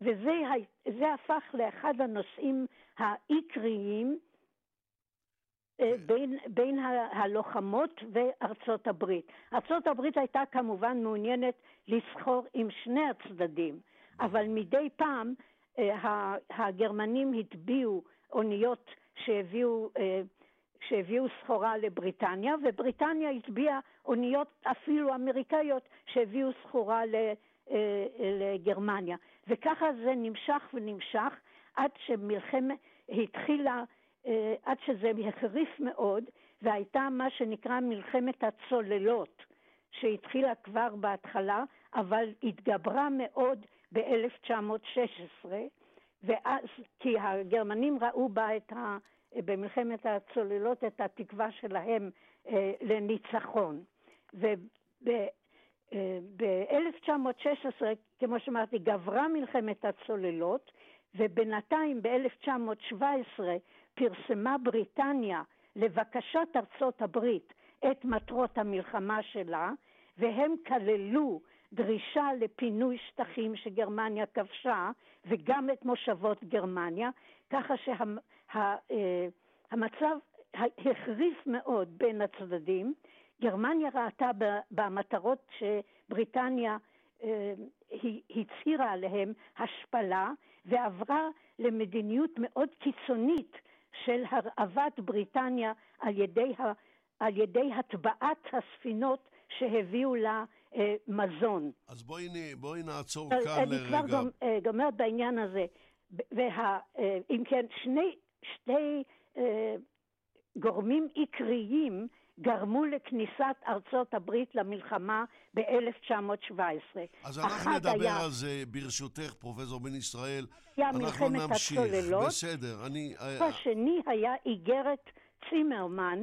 וזה הפך לאחד הנושאים העיקריים אה, בין, בין הלוחמות וארצות הברית. ארצות הברית הייתה כמובן מעוניינת לסחור עם שני הצדדים, אבל מדי פעם אה, הגרמנים הטביעו אוניות שהביאו, אה, שהביאו סחורה לבריטניה, ובריטניה הטביעה אוניות אפילו אמריקאיות שהביאו סחורה אה, לגרמניה. וככה זה נמשך ונמשך עד שמלחמת התחילה, עד שזה החריף מאוד, והייתה מה שנקרא מלחמת הצוללות, שהתחילה כבר בהתחלה, אבל התגברה מאוד ב-1916, ואז, כי הגרמנים ראו בה את ה... במלחמת הצוללות את התקווה שלהם אה, לניצחון. וב-1916, אה, כמו שאמרתי, גברה מלחמת הצוללות, ובינתיים ב-1917 פרסמה בריטניה לבקשת ארצות הברית את מטרות המלחמה שלה, והם כללו דרישה לפינוי שטחים שגרמניה כבשה, וגם את מושבות גרמניה, ככה שהמצב שה, החריף מאוד בין הצדדים. גרמניה ראתה במטרות שבריטניה אה, הצהירה עליהן השפלה, ועברה למדיניות מאוד קיצונית של הרעבת בריטניה על ידי, על ידי הטבעת הספינות שהביאו לה אה, מזון. אז בואי, בואי נעצור כאן לרגע. אני כבר אה, גומרת בעניין הזה. וה, אה, אם כן, שני, שני אה, גורמים עיקריים גרמו לכניסת ארצות הברית למלחמה ב-1917. אז אנחנו נדבר היה, על זה ברשותך, פרופסור בן ישראל. היה אנחנו נמשיך. הצוללות. בסדר, אני... השני היה איגרת צימרמן,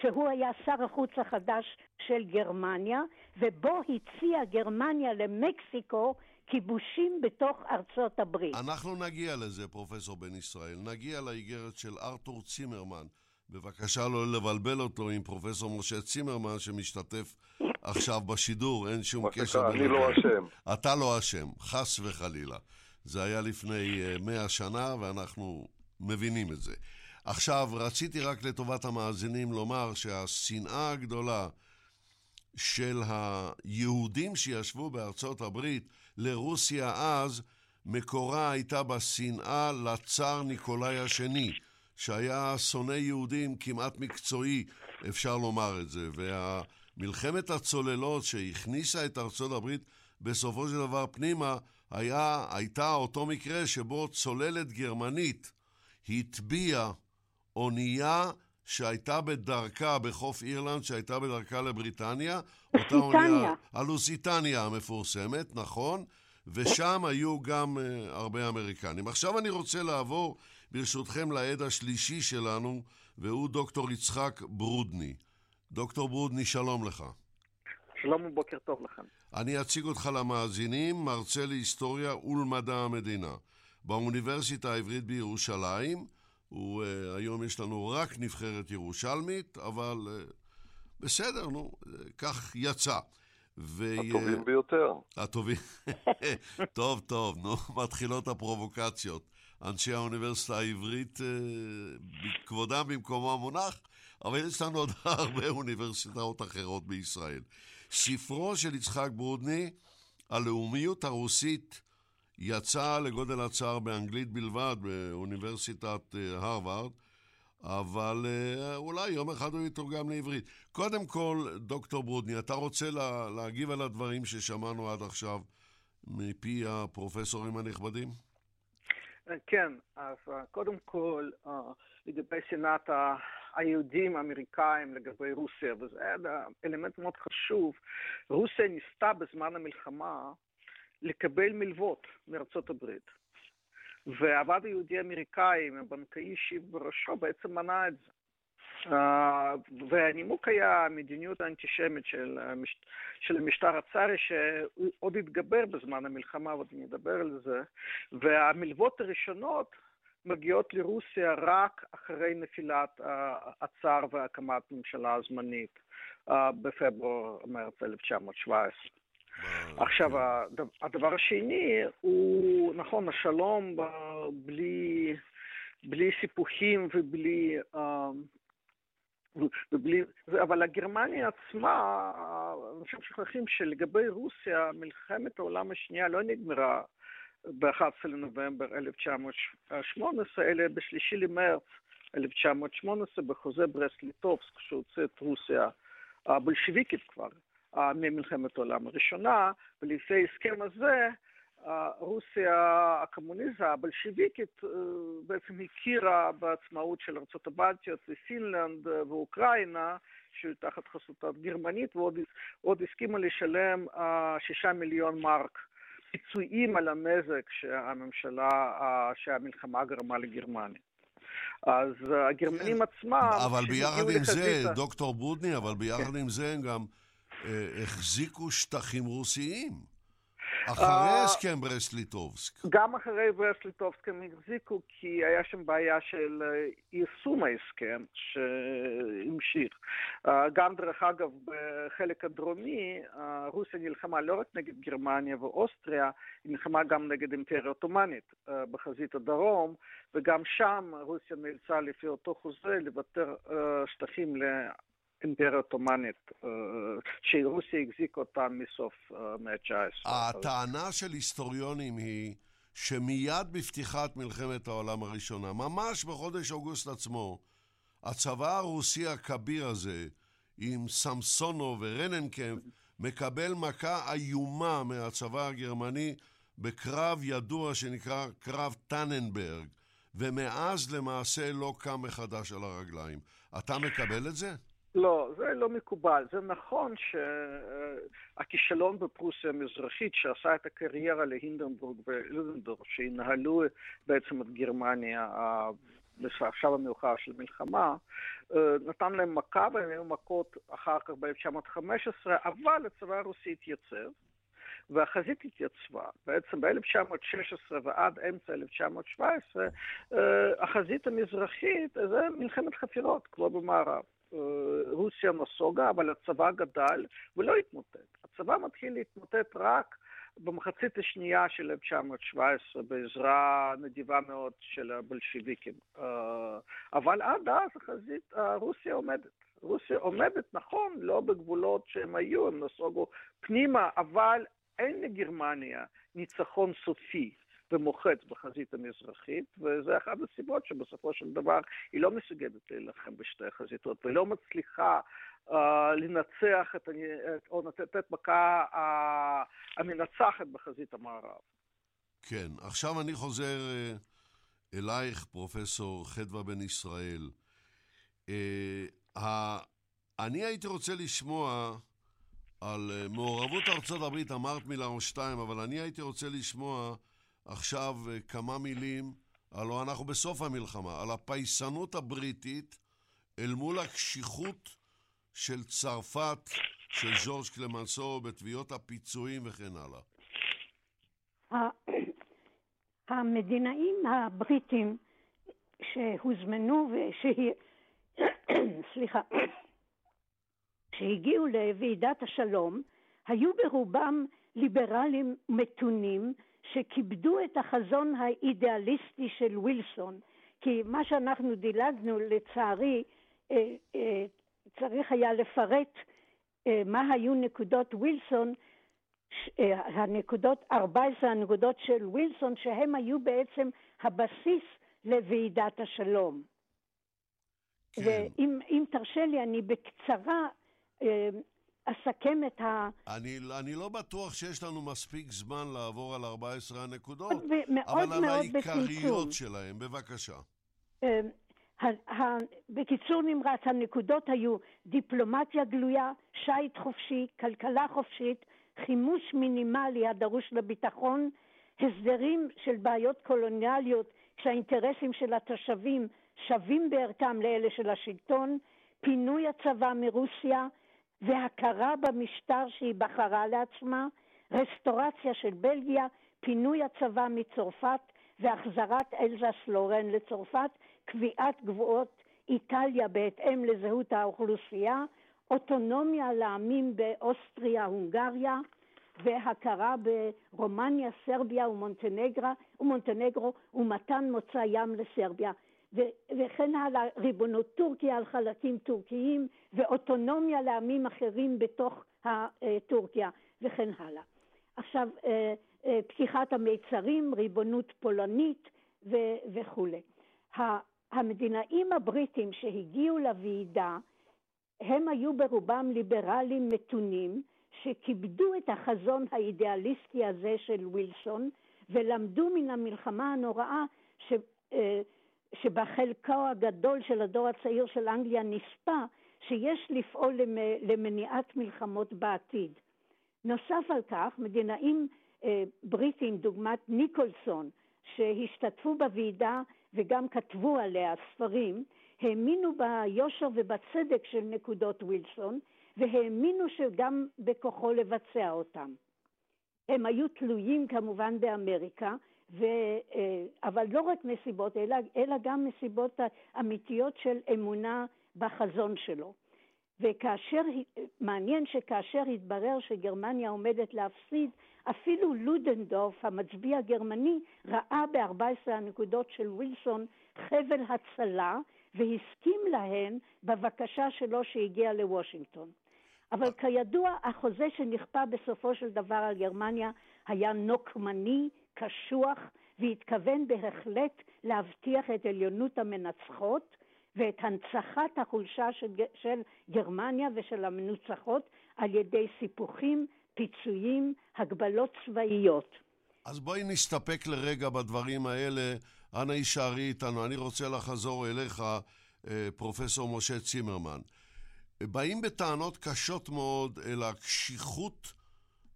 שהוא היה שר החוץ החדש של גרמניה, ובו הציעה גרמניה למקסיקו כיבושים בתוך ארצות הברית. אנחנו נגיע לזה, פרופסור בן ישראל. נגיע לאיגרת של ארתור צימרמן. בבקשה לא לבלבל אותו עם פרופסור משה צימרמן שמשתתף עכשיו בשידור, אין שום קשר. אני לא אשם. אתה לא אשם, חס וחלילה. זה היה לפני אה, מאה שנה ואנחנו מבינים את זה. עכשיו, רציתי רק לטובת המאזינים לומר שהשנאה הגדולה של היהודים שישבו בארצות הברית לרוסיה אז, מקורה הייתה בשנאה לצאר ניקולאי השני, שהיה שונא יהודים כמעט מקצועי, אפשר לומר את זה. וה... מלחמת הצוללות שהכניסה את ארצות הברית בסופו של דבר פנימה, היה, הייתה אותו מקרה שבו צוללת גרמנית הטביעה אונייה שהייתה בדרכה בחוף אירלנד, שהייתה בדרכה לבריטניה. אונייה, הלוסיטניה המפורסמת, נכון? ושם היו גם uh, הרבה אמריקנים. עכשיו אני רוצה לעבור, ברשותכם, לעד השלישי שלנו, והוא דוקטור יצחק ברודני. דוקטור ברודני, שלום לך. שלום ובוקר טוב לכם. אני אציג אותך למאזינים, מרצה להיסטוריה ולמדע המדינה באוניברסיטה העברית בירושלים. הוא, uh, היום יש לנו רק נבחרת ירושלמית, אבל uh, בסדר, נו, uh, כך יצא. ו... הטובים ביותר. הטובים. טוב, טוב, נו, מתחילות הפרובוקציות. אנשי האוניברסיטה העברית, כבודם במקומו מונח, אבל יש לנו עוד הרבה אוניברסיטאות אחרות בישראל. ספרו של יצחק ברודני, הלאומיות הרוסית, יצא לגודל הצער באנגלית בלבד באוניברסיטת הרווארד, אבל אולי יום אחד הוא יתורגם לעברית. קודם כל, דוקטור ברודני, אתה רוצה לה, להגיב על הדברים ששמענו עד עכשיו מפי הפרופסורים הנכבדים? כן, אז קודם כל, לגבי שנאת היהודים האמריקאים לגבי רוסיה, וזה אלמנט מאוד חשוב. רוסיה ניסתה בזמן המלחמה לקבל מלוות מארצות הברית. והוועד היהודי האמריקאי, עם הבנקאי אישי בראשו, בעצם מנע את זה. Uh, והנימוק היה המדיניות האנטישמית של, של המשטר הצארי שעוד התגבר בזמן המלחמה, ועוד נדבר על זה, והמלוות הראשונות מגיעות לרוסיה רק אחרי נפילת הצאר והקמת ממשלה זמנית בפברואר-מרץ 1917. עכשיו, כן. הדבר השני הוא, נכון, השלום בלי, בלי סיפוחים ובלי... ובלי, אבל הגרמניה עצמה, אנשים שוכחים שלגבי רוסיה, מלחמת העולם השנייה לא נגמרה ב-11 לנובמבר 1918, אלא ב-3 למרץ 1918 בחוזה ברסט-ליטובסק, שהוצא את רוסיה הבולשיביקית כבר ממלחמת העולם הראשונה, ולפי ההסכם הזה רוסיה הקומוניזם הבולשיביקית בעצם הכירה בעצמאות של ארצות הבלטיות ופינלנד ואוקראינה, שהיו תחת חסותה גרמנית, ועוד הסכימה לשלם שישה מיליון מרק פיצויים על הנזק שהממשלה, שהמלחמה גרמה לגרמניה. אז הגרמנים כן. עצמם... אבל ביחד עם זה, דוקטור ברודני, אבל ביחד כן. עם זה הם גם אה, החזיקו שטחים רוסיים. אחרי אה, הסכם ברסט-ליטובסק. גם אחרי ברסט-ליטובסק הם החזיקו, כי היה שם בעיה של אה, יישום ההסכם שהמשיך. אה, גם, דרך אגב, בחלק הדרומי, רוסיה נלחמה לא רק נגד גרמניה ואוסטריה, היא נלחמה גם נגד אימפריה עות'מאנית בחזית הדרום, וגם שם רוסיה נאלצה לפי אותו חוזה לוותר שטחים אימפריה עות'מאנית, אה, שרוסיה החזיקה אותה מסוף המאה ה-19. הטענה של היסטוריונים היא שמיד בפתיחת מלחמת העולם הראשונה, ממש בחודש אוגוסט עצמו, הצבא הרוסי הכביר הזה, עם סמסונו ורננקמפ, מקבל מכה איומה מהצבא הגרמני בקרב ידוע שנקרא קרב טננברג, ומאז למעשה לא קם מחדש על הרגליים. אתה מקבל את זה? לא, זה לא מקובל. זה נכון שהכישלון בפרוסיה המזרחית, שעשה את הקריירה להינדנבורג ולודנדורף, שינהלו בעצם את גרמניה בשלב המאוחר של מלחמה, נתן להם מכה, והם היו מכות אחר כך ב-1915, אבל הצבא הרוסי התייצב. והחזית התייצבה. בעצם ב-1916 ועד אמצע 1917, החזית המזרחית זה מלחמת חפירות, כמו במערב. רוסיה נסוגה, אבל הצבא גדל ולא התמוטט. הצבא מתחיל להתמוטט רק במחצית השנייה של 1917 בעזרה נדיבה מאוד של הבולשיביקים. אבל עד אז החזית, רוסיה עומדת. רוסיה עומדת, נכון, לא בגבולות שהם היו, הם נסוגו פנימה, אבל אין לגרמניה ניצחון סופי. ומוחץ בחזית המזרחית, וזה אחת הסיבות שבסופו של דבר היא לא מסוגלת להילחם בשתי החזיתות, ולא מצליחה uh, לנצח את, או לתת מכה uh, המנצחת בחזית המערב. כן, עכשיו אני חוזר uh, אלייך, פרופסור חדווה בן ישראל. Uh, אני הייתי רוצה לשמוע על אה, מעורבות ארצות הברית, אמרת מילה או שתיים, אבל אני הייתי רוצה לשמוע עכשיו אה, כמה מילים, הלוא אנחנו בסוף המלחמה, על הפייסנות הבריטית אל מול הקשיחות של צרפת, של ז'ורג' קלמנסו, בתביעות הפיצויים וכן הלאה. המדינאים הבריטים שהוזמנו ושהיא... סליחה, שהגיעו לוועידת השלום היו ברובם ליברלים מתונים שכיבדו את החזון האידיאליסטי של ווילסון, כי מה שאנחנו דילגנו לצערי אה, אה, צריך היה לפרט אה, מה היו נקודות ווילסון, הנקודות, 14 הנקודות של ווילסון, שהם היו בעצם הבסיס לוועידת השלום. כן. ואם תרשה לי, אני בקצרה אסכם את ה... אני, אני לא בטוח שיש לנו מספיק זמן לעבור על 14 הנקודות, מאוד אבל מאוד על העיקריות שלהם, בבקשה. אה, בקיצור נמרץ, הנקודות היו דיפלומטיה גלויה, שיט חופשי, כלכלה חופשית, חימוש מינימלי הדרוש לביטחון, הסדרים של בעיות קולוניאליות כשהאינטרסים של התושבים שווים בערכם לאלה של השלטון, פינוי הצבא מרוסיה, והכרה במשטר שהיא בחרה לעצמה, רסטורציה של בלגיה, פינוי הצבא מצרפת והחזרת אלזס לורן לצרפת, קביעת גבוהות איטליה בהתאם לזהות האוכלוסייה, אוטונומיה לעמים באוסטריה-הונגריה והכרה ברומניה, סרביה ומונטנגרו ומתן מוצא ים לסרביה. וכן הלאה, ריבונות טורקיה על חלקים טורקיים ואוטונומיה לעמים אחרים בתוך טורקיה וכן הלאה. עכשיו, אה, אה, פתיחת המיצרים, ריבונות פולנית וכולי. המדינאים הבריטים שהגיעו לוועידה, הם היו ברובם ליברלים מתונים, שכיבדו את החזון האידיאליסטי הזה של ווילסון, ולמדו מן המלחמה הנוראה ש... אה, שבה חלקו הגדול של הדור הצעיר של אנגליה נספה, שיש לפעול למניעת מלחמות בעתיד. נוסף על כך, מדינאים אה, בריטים דוגמת ניקולסון, שהשתתפו בוועידה וגם כתבו עליה ספרים, האמינו ביושר ובצדק של נקודות ווילסון, והאמינו שגם בכוחו לבצע אותם. הם היו תלויים כמובן באמריקה, ו, אה, אבל לא רק מסיבות, אלא, אלא גם מסיבות אמיתיות של אמונה בחזון שלו. וכאשר, מעניין שכאשר התברר שגרמניה עומדת להפסיד, אפילו לודנדורף, המצביע הגרמני, ראה ב-14 הנקודות של ווילסון חבל הצלה, והסכים להן בבקשה שלו שהגיע לוושינגטון. אבל כידוע, החוזה שנכפה בסופו של דבר על גרמניה היה נוקמני, קשוח, והתכוון בהחלט להבטיח את עליונות המנצחות ואת הנצחת החולשה של, של גרמניה ושל המנוצחות על ידי סיפוחים, פיצויים, הגבלות צבאיות. אז בואי נסתפק לרגע בדברים האלה. אנא הישארי איתנו. אני רוצה לחזור אליך, אה, פרופסור משה צימרמן. באים בטענות קשות מאוד אל הקשיחות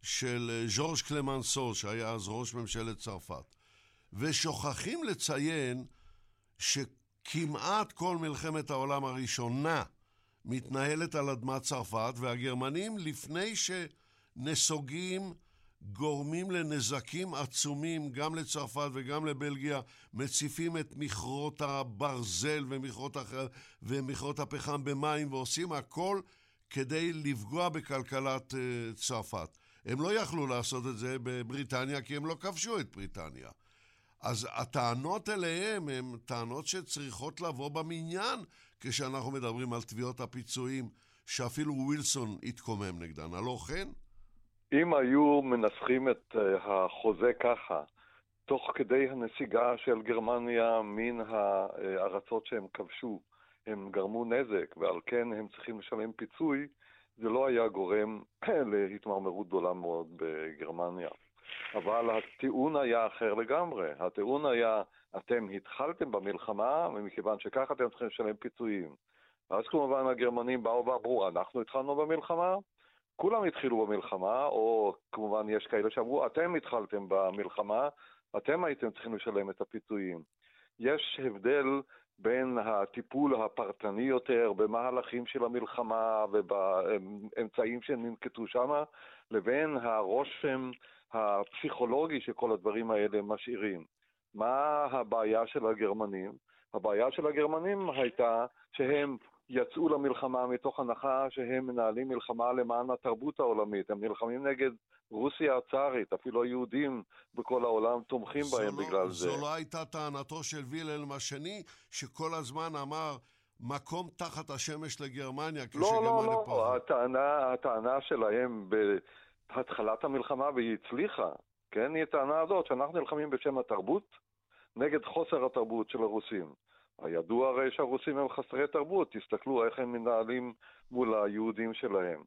של אה, ז'ורג' קלמנסו, שהיה אז ראש ממשלת צרפת, ושוכחים לציין שכמעט כל מלחמת העולם הראשונה מתנהלת על אדמת צרפת, והגרמנים, לפני שנסוגים, גורמים לנזקים עצומים גם לצרפת וגם לבלגיה, מציפים את מכרות הברזל ומכרות, הח... ומכרות הפחם במים ועושים הכל כדי לפגוע בכלכלת uh, צרפת. הם לא יכלו לעשות את זה בבריטניה כי הם לא כבשו את בריטניה. אז הטענות אליהם הן טענות שצריכות לבוא במניין כשאנחנו מדברים על תביעות הפיצויים שאפילו ווילסון התקומם נגדן, הלא כן? אם היו מנסחים את אה, החוזה ככה, תוך כדי הנסיגה של גרמניה מן הארצות שהם כבשו, הם גרמו נזק, ועל כן הם צריכים לשלם פיצוי, זה לא היה גורם להתמרמרות גדולה מאוד בגרמניה. אבל הטיעון היה אחר לגמרי. הטיעון היה, אתם התחלתם במלחמה, ומכיוון שככה אתם צריכים לשלם פיצויים. ואז כמובן הגרמנים באו ואמרו, אנחנו התחלנו במלחמה, כולם התחילו במלחמה, או כמובן יש כאלה שאמרו, אתם התחלתם במלחמה, אתם הייתם צריכים לשלם את הפיצויים. יש הבדל בין הטיפול הפרטני יותר במהלכים של המלחמה ובאמצעים שננקטו שם, לבין הרושם הפסיכולוגי שכל הדברים האלה משאירים. מה הבעיה של הגרמנים? הבעיה של הגרמנים הייתה שהם יצאו למלחמה מתוך הנחה שהם מנהלים מלחמה למען התרבות העולמית. הם נלחמים נגד רוסיה הצארית, אפילו היהודים בכל העולם תומכים בהם לא, בגלל זה. זו לא הייתה טענתו של וילהלם השני, שכל הזמן אמר מקום תחת השמש לגרמניה לא, כשגרמניה לא, לא. לא, הטענה, הטענה שלהם בהתחלת המלחמה, והיא הצליחה, כן, היא הטענה הזאת שאנחנו נלחמים בשם התרבות נגד חוסר התרבות של הרוסים. הידוע הרי שהרוסים הם חסרי תרבות, תסתכלו איך הם מנהלים מול היהודים שלהם.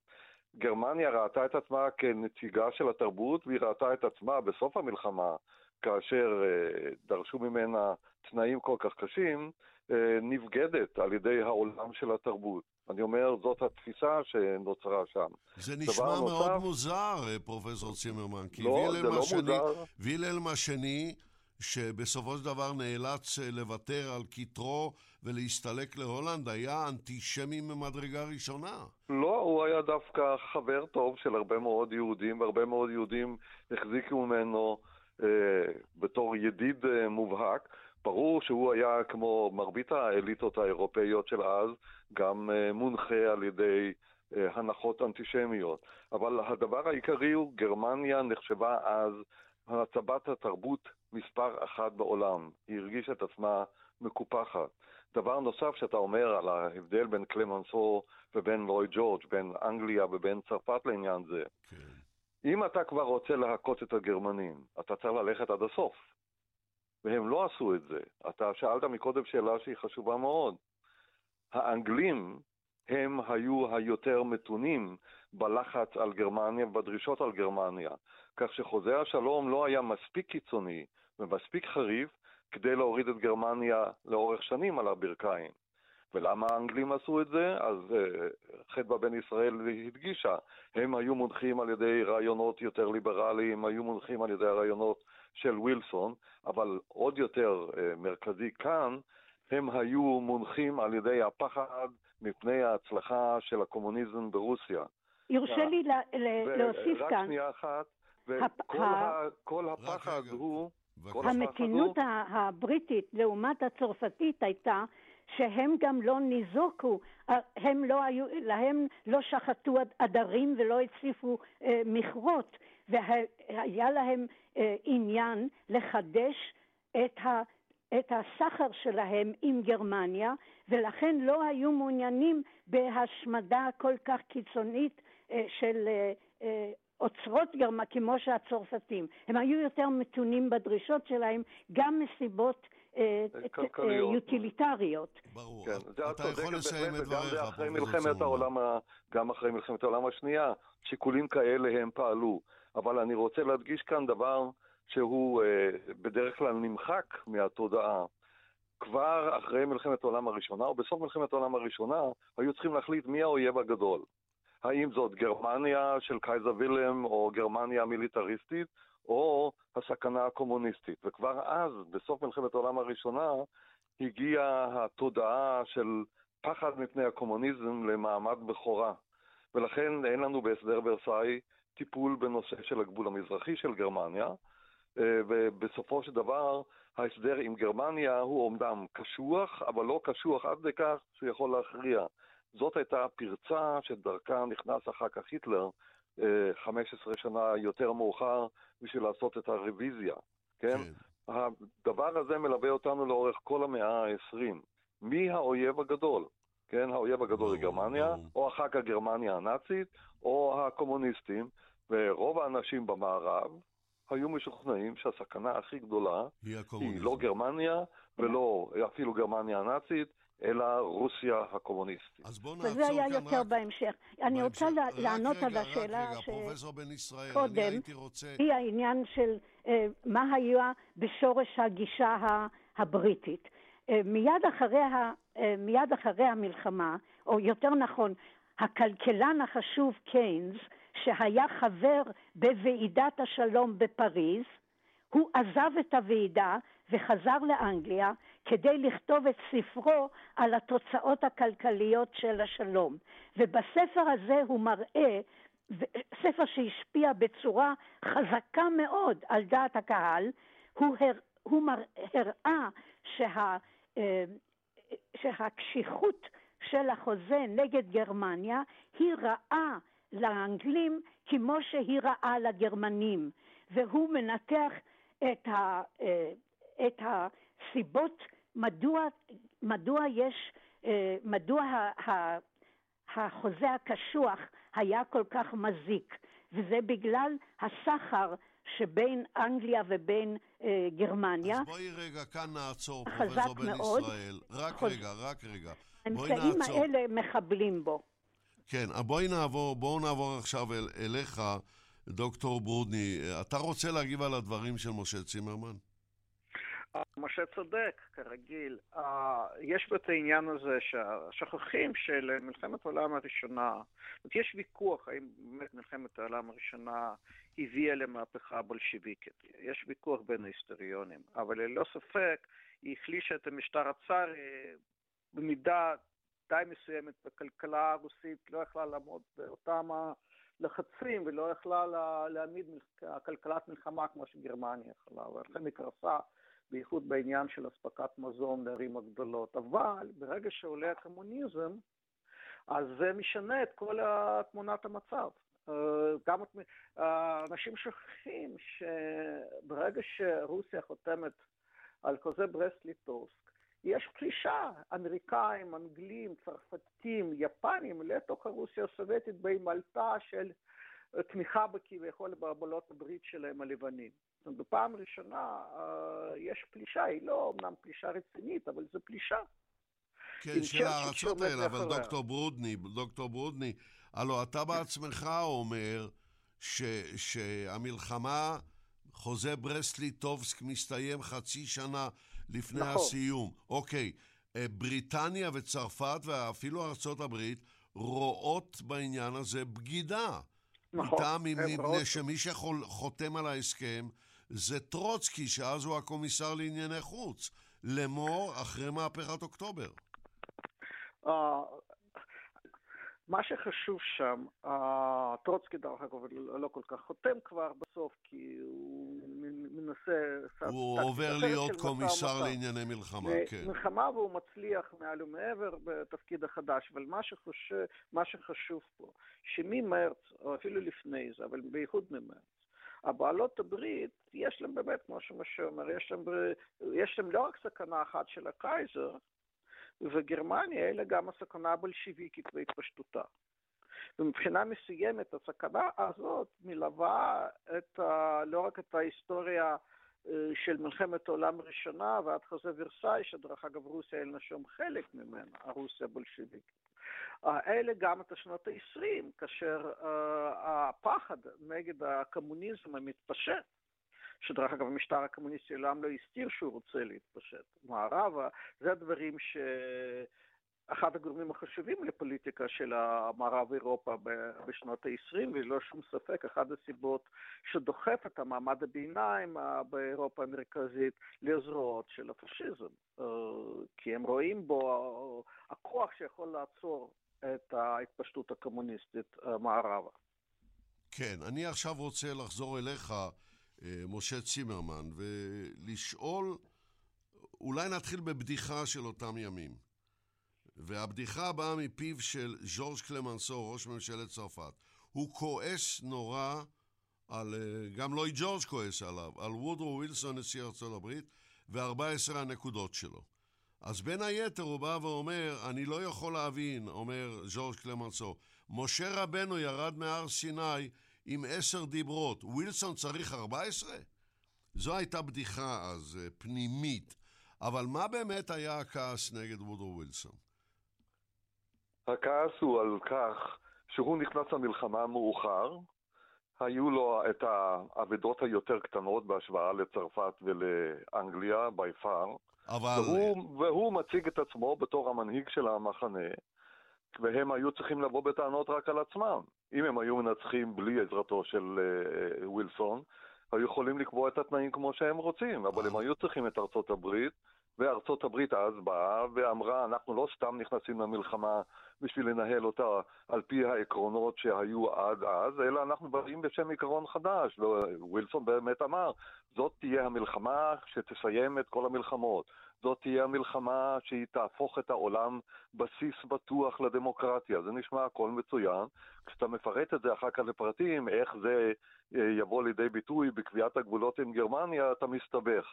גרמניה ראתה את עצמה כנציגה של התרבות, והיא ראתה את עצמה בסוף המלחמה, כאשר אה, דרשו ממנה תנאים כל כך קשים, אה, נבגדת על ידי העולם של התרבות. אני אומר, זאת התפיסה שנוצרה שם. זה נשמע מאוד נוסף, מוזר, אה, פרופסור צימרמן, כי לא, לא השני. וילהלם השני שבסופו של דבר נאלץ אה, לוותר על כתרו ולהסתלק להולנד, היה אנטישמי ממדרגה ראשונה. לא, הוא היה דווקא חבר טוב של הרבה מאוד יהודים, והרבה מאוד יהודים החזיקו ממנו אה, בתור ידיד אה, מובהק. ברור שהוא היה, כמו מרבית האליטות האירופאיות של אז, גם אה, מונחה על ידי אה, הנחות אנטישמיות. אבל הדבר העיקרי הוא, גרמניה נחשבה אז הצבת התרבות מספר אחת בעולם. היא הרגישה את עצמה מקופחת. דבר נוסף שאתה אומר על ההבדל בין קלמנסו ובין לואי ג'ורג', בין אנגליה ובין צרפת לעניין זה, כן. אם אתה כבר רוצה להכות את הגרמנים, אתה צריך ללכת עד הסוף. והם לא עשו את זה. אתה שאלת מקודם שאלה שהיא חשובה מאוד. האנגלים הם היו היותר מתונים בלחץ על גרמניה ובדרישות על גרמניה, כך שחוזה השלום לא היה מספיק קיצוני ומספיק חריף כדי להוריד את גרמניה לאורך שנים על הברכיים. ולמה האנגלים עשו את זה? אז uh, חדווה בן ישראל הדגישה, הם היו מונחים על ידי רעיונות יותר ליברליים, היו מונחים על ידי הרעיונות של ווילסון, אבל עוד יותר uh, מרכזי כאן, הם היו מונחים על ידי הפחד מפני ההצלחה של הקומוניזם ברוסיה. יורשה לי להוסיף כאן. רק שנייה אחת, וכל הפחד הוא... המתינות הבריטית לעומת הצרפתית הייתה שהם גם לא ניזוקו, הם לא היו, להם לא שחטו עדרים ולא הציפו אה, מכרות, והיה להם אה, עניין לחדש את ה... את הסחר שלהם עם גרמניה, ולכן לא היו מעוניינים בהשמדה כל כך קיצונית אה, של אה, אה, אוצרות גרמה כמו שהצרפתים. הם היו יותר מתונים בדרישות שלהם, גם מסיבות יוטיליטריות. ברור. כן, אתה יכול לסיים את דבריך, אחרי מלחמת העולם, גם אחרי מלחמת העולם השנייה, שיקולים כאלה הם פעלו. אבל אני רוצה להדגיש כאן דבר שהוא אה, בדרך כלל נמחק מהתודעה. כבר אחרי מלחמת העולם הראשונה, או בסוף מלחמת העולם הראשונה, היו צריכים להחליט מי האויב הגדול. האם זאת גרמניה של קייזר וילם, או גרמניה המיליטריסטית, או הסכנה הקומוניסטית. וכבר אז, בסוף מלחמת העולם הראשונה, הגיעה התודעה של פחד מפני הקומוניזם למעמד בכורה. ולכן אין לנו בהסדר ורסאי טיפול בנושא של הגבול המזרחי של גרמניה, אה, ובסופו של דבר ההסדר עם גרמניה הוא אומנם קשוח, אבל לא קשוח עד לכך שהוא יכול להכריע. זאת הייתה הפרצה שדרכה נכנס אחר כך היטלר 15 אה, שנה יותר מאוחר בשביל לעשות את הרוויזיה, כן? כן. הדבר הזה מלווה אותנו לאורך כל המאה ה-20. מי האויב הגדול? כן, האויב הגדול זה גרמניה, או אחר כך גרמניה הנאצית, או הקומוניסטים, ורוב האנשים במערב היו משוכנעים שהסכנה הכי גדולה היא, היא לא גרמניה ולא אפילו גרמניה הנאצית, אלא רוסיה הקומוניסטית. אז בואו נעצור וזה היה כאן יותר רק... בהמשך. אני. רוצה רק לענות על השאלה רק רגע, פרופסור בן ישראל, אני הייתי רוצה... היא העניין של אה, מה היה בשורש הגישה ה- הבריטית. אה, מיד, אחרי ה, אה, מיד אחרי המלחמה, או יותר נכון, הכלכלן החשוב קיינס, שהיה חבר בוועידת השלום בפריז, הוא עזב את הוועידה וחזר לאנגליה כדי לכתוב את ספרו על התוצאות הכלכליות של השלום. ובספר הזה הוא מראה, ספר שהשפיע בצורה חזקה מאוד על דעת הקהל, הוא, הר, הוא מר, הראה שה, אה, שהקשיחות של החוזה נגד גרמניה היא רעה לאנגלים כמו שהיא רעה לגרמנים, והוא מנתח את, ה, אה, את הסיבות מדוע, מדוע יש, אה, מדוע החוזה הקשוח היה כל כך מזיק, וזה בגלל הסחר שבין אנגליה ובין אה, גרמניה. אז בואי רגע, כאן נעצור, פרופסור בן מאוד. ישראל. רק חוז- רגע, רק רגע. האמצעים. האלה מחבלים בו. כן, אז בואי נעבור, בואו נעבור עכשיו אל, אליך, דוקטור ברודני. אתה רוצה להגיב על הדברים של משה צימרמן? משה צודק, כרגיל. אה, יש פה את העניין הזה שהשוכחים של מלחמת העולם הראשונה, יש ויכוח האם באמת מלחמת העולם הראשונה הביאה למהפכה בולשיביקית. יש ויכוח בין ההיסטוריונים, אבל ללא ספק היא החלישה את המשטר הצארי במידה די מסוימת בכלכלה הרוסית, לא יכלה לעמוד באותם הלחצים ולא יכלה לה- להעמיד כלכלת מלחמה כמו שגרמניה יכלה, ולכן היא קרסה. בייחוד בעניין של אספקת מזון לערים הגדולות. אבל ברגע שעולה הקומוניזם, אז זה משנה את כל תמונת המצב. אה, גם את- אנשים שוכחים שברגע שרוסיה חותמת על חוזה ברסט-ליטובסק, יש פלישה, אמריקאים, אנגלים, צרפתים, יפנים, לתוך הרוסיה הסובייטית בהימלטה של תמיכה בכביכול בעבולות הברית שלהם הלבנים. זאת אומרת, בפעם ראשונה אה, יש פלישה, היא לא אמנם פלישה רצינית, אבל זו פלישה. כן, של הארצות האלה, אבל. דוקטור ברודני, דוקטור ברודני, הלו אתה בעצמך אומר ש, שהמלחמה, חוזה ברסט-ליטובסק מסתיים חצי שנה לפני נכון. הסיום. אוקיי, אה, בריטניה וצרפת ואפילו ארצות הברית רואות בעניין הזה בגידה. נכון. איתם, הם מפני רואות- שמי שחותם על ההסכם זה טרוצקי, שאז הוא הקומיסר לענייני חוץ. לאמור אחרי מהפכת אוקטובר. אה, מה שחשוב שם, אה, טרוצקי דרך אגב לא לא כל כך חותם כבר בסוף, כי הוא מנסה... הוא עובר להיות קומיסר. לענייני מלחמה, כן. מלחמה והוא מצליח מעל ומעבר בתפקיד החדש, אבל מה שחשוב פה, שממרץ, או אפילו לפני זה, אבל בייחוד ממרץ, הבעלות הברית, יש להם באמת, כמו שמשה אומר, יש להם, יש להם לא רק סכנה אחת של הקייזר וגרמניה, אלא גם הסכנה הבולשיביקית והתפשטותה. ומבחינה מסוימת הסכנה הזאת מלווה את ה, לא רק את ההיסטוריה אה, של מלחמת העולם הראשונה ועד חוזה ורסאי, שדרך אגב רוסיה אין לה שום חלק ממנה, הרוסיה הבולשיביקית. אה, אלה גם את השנות ה-20, כאשר אה, הפחד נגד הקומוניזם המתפשט, שדרך אגב המשטר הקומוניסטי לעולם לא הסתיר שהוא רוצה להתפשט. מערבה, זה הדברים ש... אחד הגורמים החשובים לפוליטיקה של המערב אירופה בשנות ה-20, וללא שום ספק, אחת הסיבות שדוחף את המעמד הביניים אה, באירופה המרכזית לזרועות של הפשיזם. אה, כי הם רואים בו אה, הכוח שיכול לעצור את ההתפשטות הקומוניסטית מערבה. כן, אני עכשיו רוצה לחזור אליך, משה צימרמן, ולשאול, אולי נתחיל בבדיחה של אותם ימים. והבדיחה באה מפיו של ז'ורג' קלמנסו, ראש ממשלת צרפת. הוא כועס נורא על, אה, גם לואי ג'ורג' כועס עליו, על וודרו ווילסון, נשיא ארצות הברית, ו-14 הנקודות שלו. אז בין היתר הוא בא ואומר, אני לא יכול להבין, אומר ז'ורג' קלמנסו, משה רבנו ירד מהר סיני עם עשר דיברות. ווילסון צריך 14? זו הייתה בדיחה אז, אה, פנימית. אבל מה באמת היה הכעס נגד וודרו ווילסון? הכעס הוא על כך שהוא נכנס למלחמה מאוחר, היו לו את האבדות היותר קטנות בהשוואה לצרפת ולאנגליה, by far, אבל... והוא, והוא מציג את עצמו בתור המנהיג של המחנה, והם היו צריכים לבוא בטענות רק על עצמם. אם הם היו מנצחים בלי עזרתו של uh, ווילסון, היו יכולים לקבוע את התנאים כמו שהם רוצים, אבל הם היו צריכים את ארצות הברית, וארצות הברית אז באה ואמרה, אנחנו לא סתם נכנסים למלחמה בשביל לנהל אותה על פי העקרונות שהיו עד אז, אלא אנחנו באים בשם עיקרון חדש. ווילסון באמת אמר, זאת תהיה המלחמה שתסיים את כל המלחמות. זאת תהיה המלחמה שהיא תהפוך את העולם בסיס בטוח לדמוקרטיה. זה נשמע הכל מצוין. כשאתה מפרט את זה אחר כך לפרטים, איך זה אה, יבוא לידי ביטוי בקביעת הגבולות עם גרמניה, אתה מסתבך.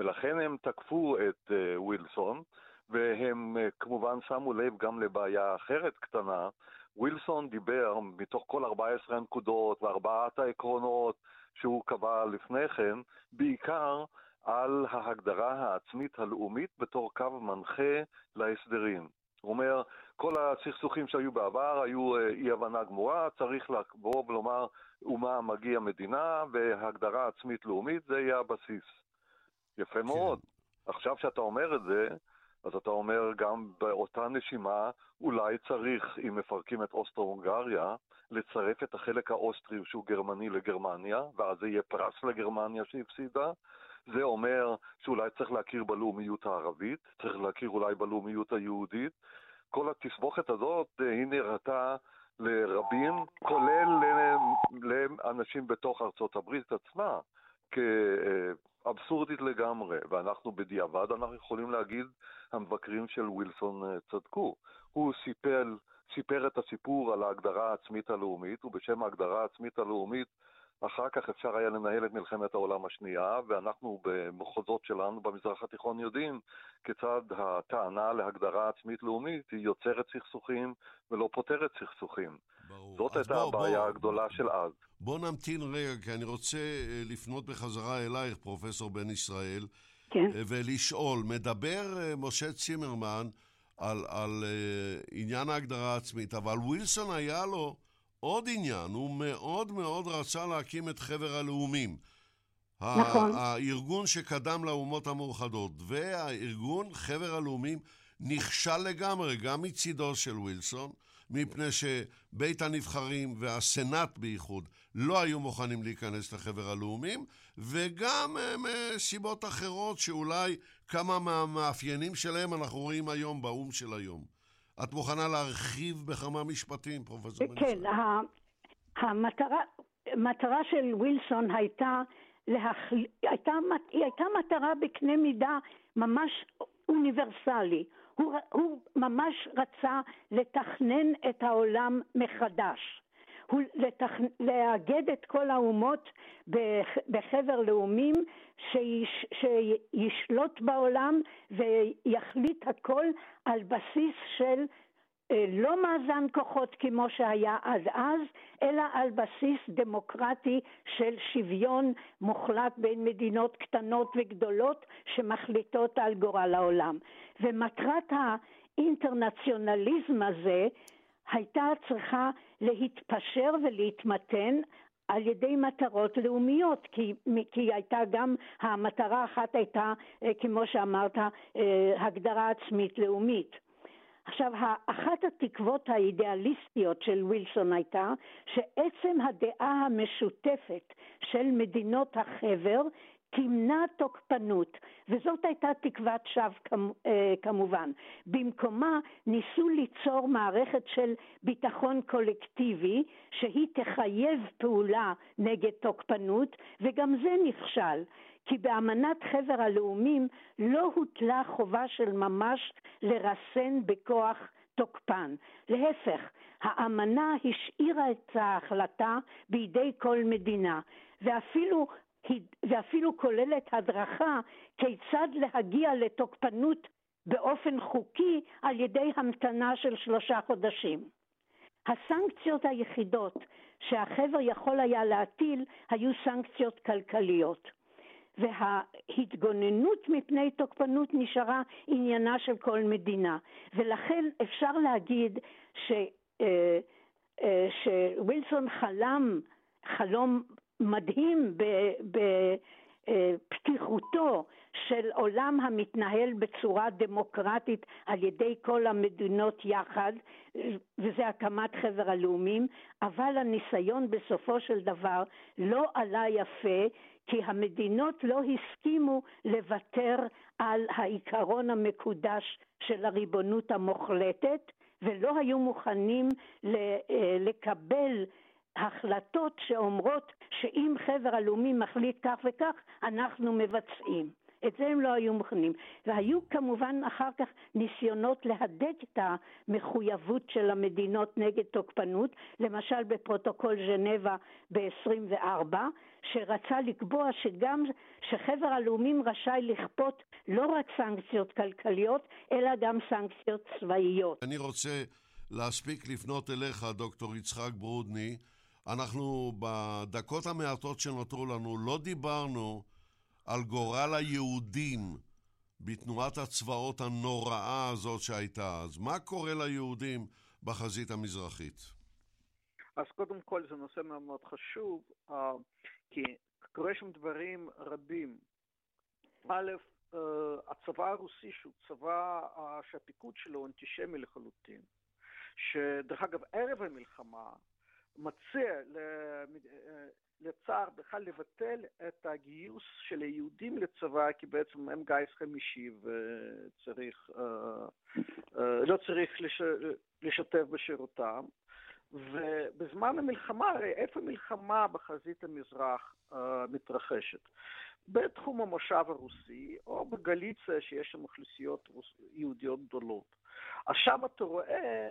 ולכן הם תקפו את uh, ווילסון, והם uh, כמובן שמו לב גם לבעיה אחרת קטנה. ווילסון דיבר מתוך כל 14 הנקודות וארבעת העקרונות שהוא קבע לפני כן, בעיקר על ההגדרה העצמית הלאומית בתור קו מנחה להסדרים. הוא אומר, כל הסכסוכים שהיו בעבר היו אה, אי הבנה גמורה, צריך לבוא ולומר אומה מגיע מדינה והגדרה עצמית לאומית זה יהיה הבסיס. יפה כן. מאוד. עכשיו שאתה אומר את זה, אז אתה אומר גם באותה נשימה, אולי צריך, אם מפרקים את אוסטרו-הונגריה, לצרף את החלק האוסטרי שהוא גרמני לגרמניה, ואז זה יהיה פרס לגרמניה שהפסידה. זה אומר שאולי צריך להכיר בלאומיות הערבית, צריך להכיר אולי בלאומיות היהודית. כל התסבוכת הזאת, אה, היא נראתה לרבים, כולל לאנשים בתוך ארצות הברית עצמה, כאבסורדית לגמרי, ואנחנו בדיעבד, אנחנו יכולים להגיד, המבקרים של ווילסון אה, צדקו. הוא סיפר, סיפר את הסיפור על ההגדרה העצמית הלאומית, ובשם ההגדרה העצמית הלאומית אחר כך אפשר היה לנהל את מלחמת העולם השנייה, ואנחנו במחוזות שלנו במזרח התיכון יודעים כיצד הטענה להגדרה עצמית לאומית היא יוצרת סכסוכים ולא פותרת סכסוכים. ברור. זאת הייתה בוא, הבעיה בוא, הגדולה בוא, של אז. בוא נמתין רגע, כי אני רוצה אה, לפנות בחזרה אלייך, פרופסור בן ישראל, כן. אה, ולשאול, מדבר אה, משה צימרמן על, על עניין ההגדרה העצמית, אבל ווילסון היה לו... עוד עניין, הוא מאוד מאוד רצה להקים את חבר הלאומים. נכון. הארגון שקדם לאומות המאוחדות, והארגון, חבר הלאומים, נכשל לגמרי, גם מצידו של ווילסון, מפני שבית הנבחרים והסנאט בייחוד לא היו מוכנים להיכנס לחבר הלאומים, וגם מסיבות אחרות שאולי כמה מהמאפיינים שלהם אנחנו רואים היום באו"ם של היום. את מוכנה להרחיב בכמה משפטים, פרופסור בן כן, המטרה, המטרה של ווילסון הייתה, להחל... הייתה, היא הייתה מטרה בקנה מידה ממש אוניברסלי. הוא, הוא ממש רצה לתכנן את העולם מחדש. הוא לתכ... לאגד את כל האומות בחבר לאומים שיש... שישלוט בעולם ויחליט הכל על בסיס של לא מאזן כוחות כמו שהיה עד אז, אלא על בסיס דמוקרטי של שוויון מוחלט בין מדינות קטנות וגדולות שמחליטות על גורל העולם. ומטרת האינטרנציונליזם הזה הייתה צריכה להתפשר ולהתמתן על ידי מטרות לאומיות, כי, כי הייתה גם, המטרה האחת הייתה, אה, כמו שאמרת, אה, הגדרה עצמית לאומית. עכשיו, אחת התקוות האידיאליסטיות של ווילסון הייתה שעצם הדעה המשותפת של מדינות החבר תמנע תוקפנות, וזאת הייתה תקוות שווא אה, כמובן. במקומה ניסו ליצור מערכת של ביטחון קולקטיבי שהיא תחייב פעולה נגד תוקפנות, וגם זה נכשל. כי באמנת חבר הלאומים לא הוטלה חובה של ממש לרסן בכוח תוקפן. להפך, האמנה השאירה את ההחלטה בידי כל מדינה, ואפילו ואפילו כוללת הדרכה כיצד להגיע לתוקפנות באופן חוקי על ידי המתנה של שלושה חודשים. הסנקציות היחידות שהחבר יכול היה להטיל היו סנקציות כלכליות. וההתגוננות מפני תוקפנות נשארה עניינה של כל מדינה. ולכן אפשר להגיד ש, אה, אה, שווילסון חלם חלום מדהים בפתיחותו של עולם המתנהל בצורה דמוקרטית על ידי כל המדינות יחד, וזה הקמת חבר הלאומים, אבל הניסיון בסופו של דבר לא עלה יפה, כי המדינות לא הסכימו לוותר על העיקרון המקודש של הריבונות המוחלטת, ולא היו מוכנים אה, לקבל החלטות שאומרות שאם חבר הלאומי מחליט כך וכך, אנחנו מבצעים. את זה הם לא היו מוכנים. והיו כמובן אחר כך ניסיונות להדק את המחויבות של המדינות נגד תוקפנות, למשל בפרוטוקול ז'נבה ב-24, שרצה לקבוע שגם, שחבר הלאומים רשאי לכפות לא רק סנקציות כלכליות, אלא גם סנקציות צבאיות. אני רוצה להספיק לפנות אליך, דוקטור יצחק ברודני. אנחנו בדקות המעטות שנותרו לנו לא דיברנו על גורל היהודים בתנועת הצבאות הנוראה הזאת שהייתה אז. מה קורה ליהודים בחזית המזרחית? אז קודם כל זה נושא מאוד מאוד חשוב, כי קורה שם דברים רבים. א', אה, הצבא הרוסי, שהוא צבא אה, שהפיקוד שלו אנטישמי לחלוטין, שדרך אגב, ערב המלחמה, מציע לצער בכלל לבטל את הגיוס של היהודים לצבא, כי בעצם הם גיס חמישי וצריך, אה, אה, לא צריך לשתף בשירותם. ובזמן המלחמה, הרי איפה מלחמה בחזית המזרח uh, מתרחשת? בתחום המושב הרוסי, או בגליציה, שיש שם אוכלוסיות יהודיות גדולות. אז שם אתה רואה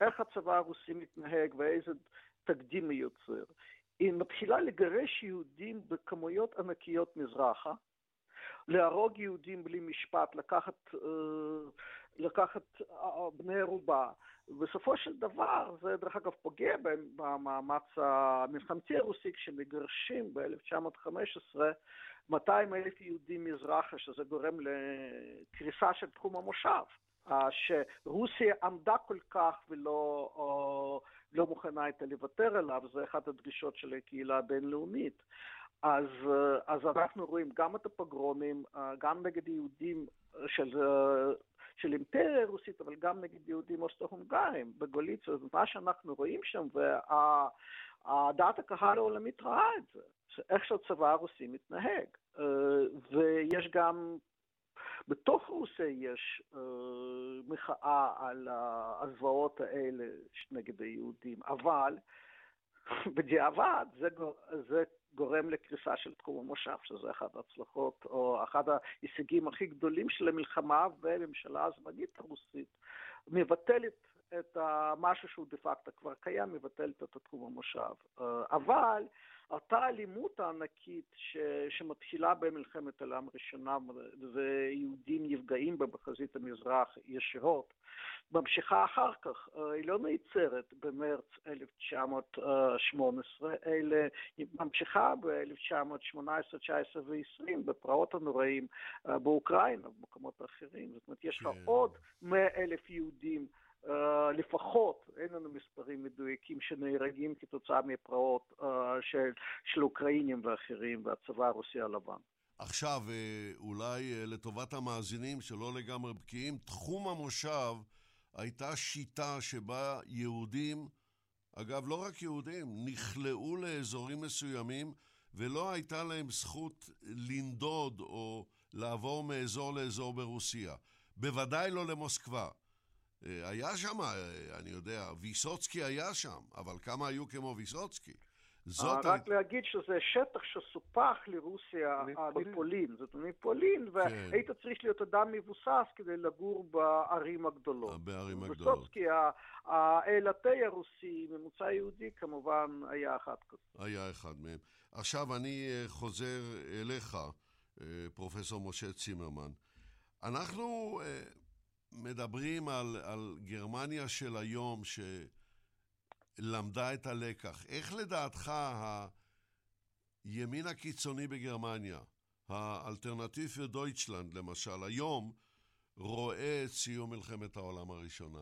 איך הצבא הרוסי מתנהג ואיזה תקדים היא יוצר. היא מתחילה לגרש יהודים בכמויות ענקיות מזרחה, להרוג יהודים בלי משפט, לקחת, אה, לקחת אה, בני ערובה. בסופו של דבר, זה דרך אגב פוגע במאמץ המלחמתי הרוסי, כשמגרשים ב-1915 200 אלף יהודים מזרחה, שזה גורם לקריסה של תחום המושב. אה, שרוסיה עמדה כל כך ולא לא מוכנה הייתה לוותר עליו, זה אחת הדרישות של הקהילה הבינלאומית. אז, אה, אז אנחנו רואים גם את הפוגרומים, אה, גם נגד יהודים של, של אימפריה רוסית, אבל גם נגד יהודים אוסטרו-הונגרים בגוליציה. מה שאנחנו רואים שם, ודעת הקהל העולמית ראה את זה, איך שהצבא הרוסי מתנהג. ויש גם בתוך רוסיה יש uh, מחאה על הזוועות האלה נגד היהודים, אבל בדיעבד זה, זה גורם לקריסה של תחום המושב, שזה אחת ההצלחות, או אחד ההישגים הכי גדולים של המלחמה, והממשלה הזמנית הרוסית מבטלת את משהו שהוא דה פקטו כבר קיים, מבטלת את תחום המושב. אה, אבל אותה אלימות הענקית ש, שמתחילה במלחמת העולם הראשונה ויהודים נפגעים בה בחזית המזרח ישירות, ממשיכה אחר כך, אה, היא לא נעצרת במרץ 1918, אלא היא ממשיכה ב-1918, 19 ו-20 בפרעות הנוראים אה, באוקראינה ובמקומות אחרים. זאת אומרת, יש לך כן. עוד 100 אלף יהודים Uh, לפחות, אין לנו מספרים מדויקים שנהרגים כתוצאה מפרעות uh, של, של אוקראינים ואחרים והצבא הרוסי הלבן. עכשיו, אולי לטובת המאזינים שלא לגמרי בקיאים, תחום המושב הייתה שיטה שבה יהודים, אגב, לא רק יהודים, נכלאו לאזורים מסוימים ולא הייתה להם זכות לנדוד או לעבור מאזור לאזור ברוסיה. בוודאי לא למוסקבה. אה, היה שם, אה, אני יודע, ויסוצקי היה שם, אבל כמה היו כמו ויסוצקי? זאת... רק. להגיד שזה שטח שסופח לרוסיה מפולין, זאת אומרת מפולין, כן. והיית צריך להיות אדם מבוסס כדי לגור בערים הגדולות. אה, בערים הגדולות. ויסוצקי, האלתי הרוסי, ממוצע יהודי, כמובן היה אחד כזה. היה אחד מהם. עכשיו אני חוזר אליך, פרופסור משה צימרמן. אנחנו מדברים על, על גרמניה של היום, למדה את הלקח. איך לדעתך הימין הקיצוני בגרמניה, האלטרנטיב דויטשלנד למשל, היום רואה את סיום מלחמת העולם הראשונה?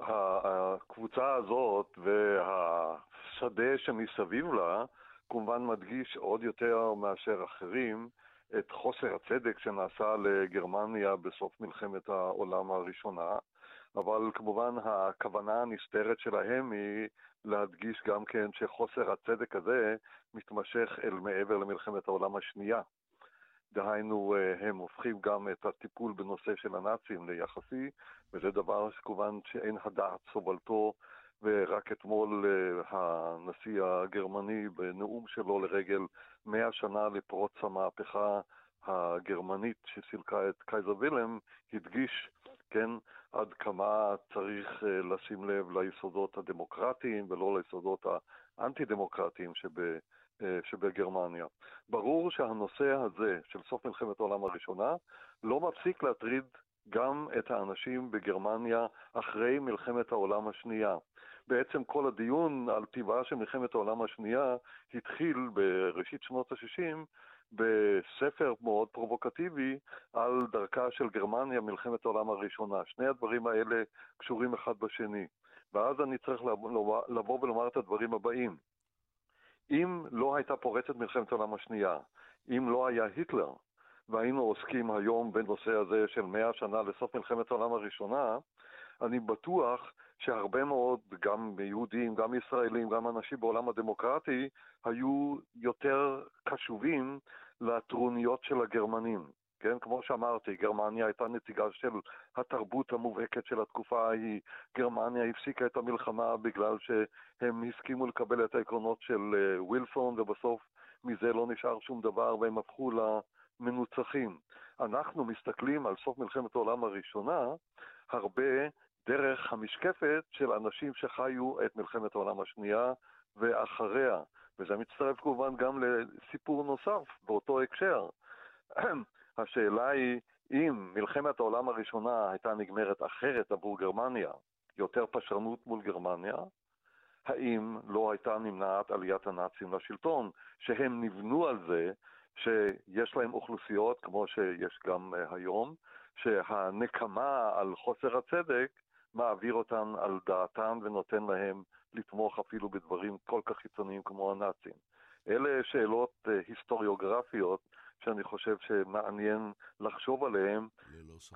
הקבוצה הזאת והשדה שמסביב לה כמובן מדגיש עוד יותר מאשר אחרים את חוסר הצדק שנעשה לגרמניה בסוף מלחמת העולם הראשונה, אבל כמובן הכוונה הנסתרת שלהם היא להדגיש גם כן שחוסר הצדק הזה מתמשך אל מעבר למלחמת העולם השנייה. דהיינו, הם הופכים גם את הטיפול בנושא של הנאצים ליחסי, וזה דבר שכמובן שאין הדעת סובלתו, ורק אתמול הנשיא הגרמני בנאום שלו לרגל 100 שנה לפרוץ המהפכה הגרמנית שסילקה את קייזר וילם, הדגיש, כן, עד כמה צריך לשים לב ליסודות הדמוקרטיים ולא ליסודות האנטי-דמוקרטיים שב... שבגרמניה. ברור שהנושא הזה של סוף מלחמת העולם הראשונה לא מפסיק להטריד גם את האנשים בגרמניה אחרי מלחמת העולם השנייה. בעצם כל הדיון על טבעה של מלחמת העולם השנייה התחיל בראשית שנות ה-60 בספר מאוד פרובוקטיבי על דרכה של גרמניה מלחמת העולם הראשונה. שני הדברים האלה קשורים אחד בשני. ואז אני צריך לבוא ולומר את הדברים הבאים. אם לא הייתה פורצת מלחמת העולם השנייה, אם לא היה היטלר, והיינו עוסקים היום בנושא הזה של מאה שנה לסוף מלחמת העולם הראשונה, אני בטוח שהרבה מאוד, גם יהודים, גם ישראלים, גם אנשים בעולם הדמוקרטי, היו יותר קשובים לטרוניות של הגרמנים. כן, כמו שאמרתי, גרמניה הייתה נציגה של התרבות המובהקת של התקופה ההיא. גרמניה הפסיקה את המלחמה בגלל שהם הסכימו לקבל את העקרונות של ווילסון, ובסוף מזה לא נשאר שום דבר והם הפכו למנוצחים. אנחנו מסתכלים על סוף מלחמת העולם הראשונה הרבה דרך המשקפת של אנשים שחיו את מלחמת העולם השנייה ואחריה. וזה מצטרף כמובן גם לסיפור נוסף באותו הקשר. השאלה היא, אם מלחמת העולם הראשונה הייתה נגמרת אחרת עבור גרמניה, יותר פשרנות מול גרמניה, האם לא הייתה נמנעת עליית הנאצים לשלטון, שהם נבנו על זה שיש להם אוכלוסיות, כמו שיש גם היום, שהנקמה על חוסר הצדק מעביר אותן על דעתן ונותן להם לתמוך אפילו בדברים כל כך חיצוניים כמו הנאצים. אלה שאלות היסטוריוגרפיות שאני חושב שמעניין לחשוב עליהם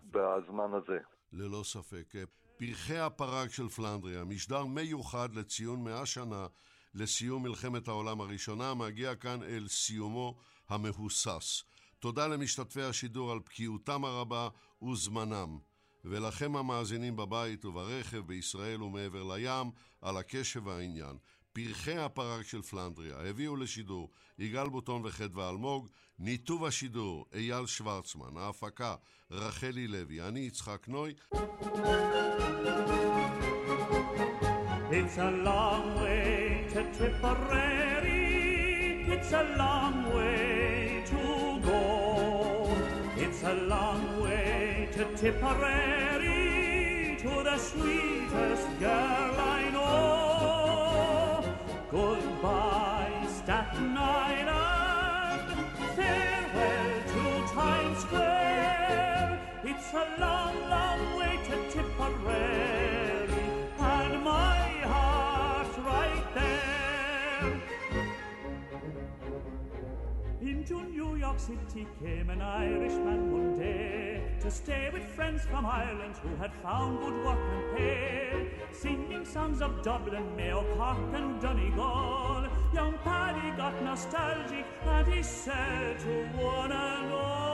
בזמן הזה. ללא ספק. פרחי הפרק של פלנדריה, משדר מיוחד לציון מאה שנה לסיום מלחמת העולם הראשונה, מגיע כאן אל סיומו המהוסס. תודה למשתתפי השידור על בקיאותם הרבה וזמנם. ולכם המאזינים בבית וברכב בישראל ומעבר לים על הקשב והעניין. פרחי הפרק של פלנדריה הביאו לשידור יגאל בוטון וחדווה אלמוג, ניתוב השידור אייל שוורצמן, ההפקה רחלי לוי, אני יצחק נוי. It's a long way to Tipperary, it's a long way to go, it's a long to Tipperary, to the sweetest girl I know. Goodbye, Staten Island. Farewell to Times Square. It's a long, long way to Tipperary, Into New York City came an Irishman one day to stay with friends from Ireland who had found good work and pay, singing songs of Dublin, Mayo, Cork, and Donegal. Young Paddy got nostalgic and he said to one and all,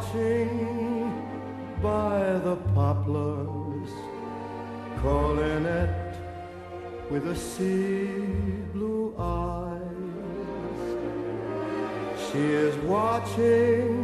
watching by the poplars, calling it with a sea blue eyes. She is watching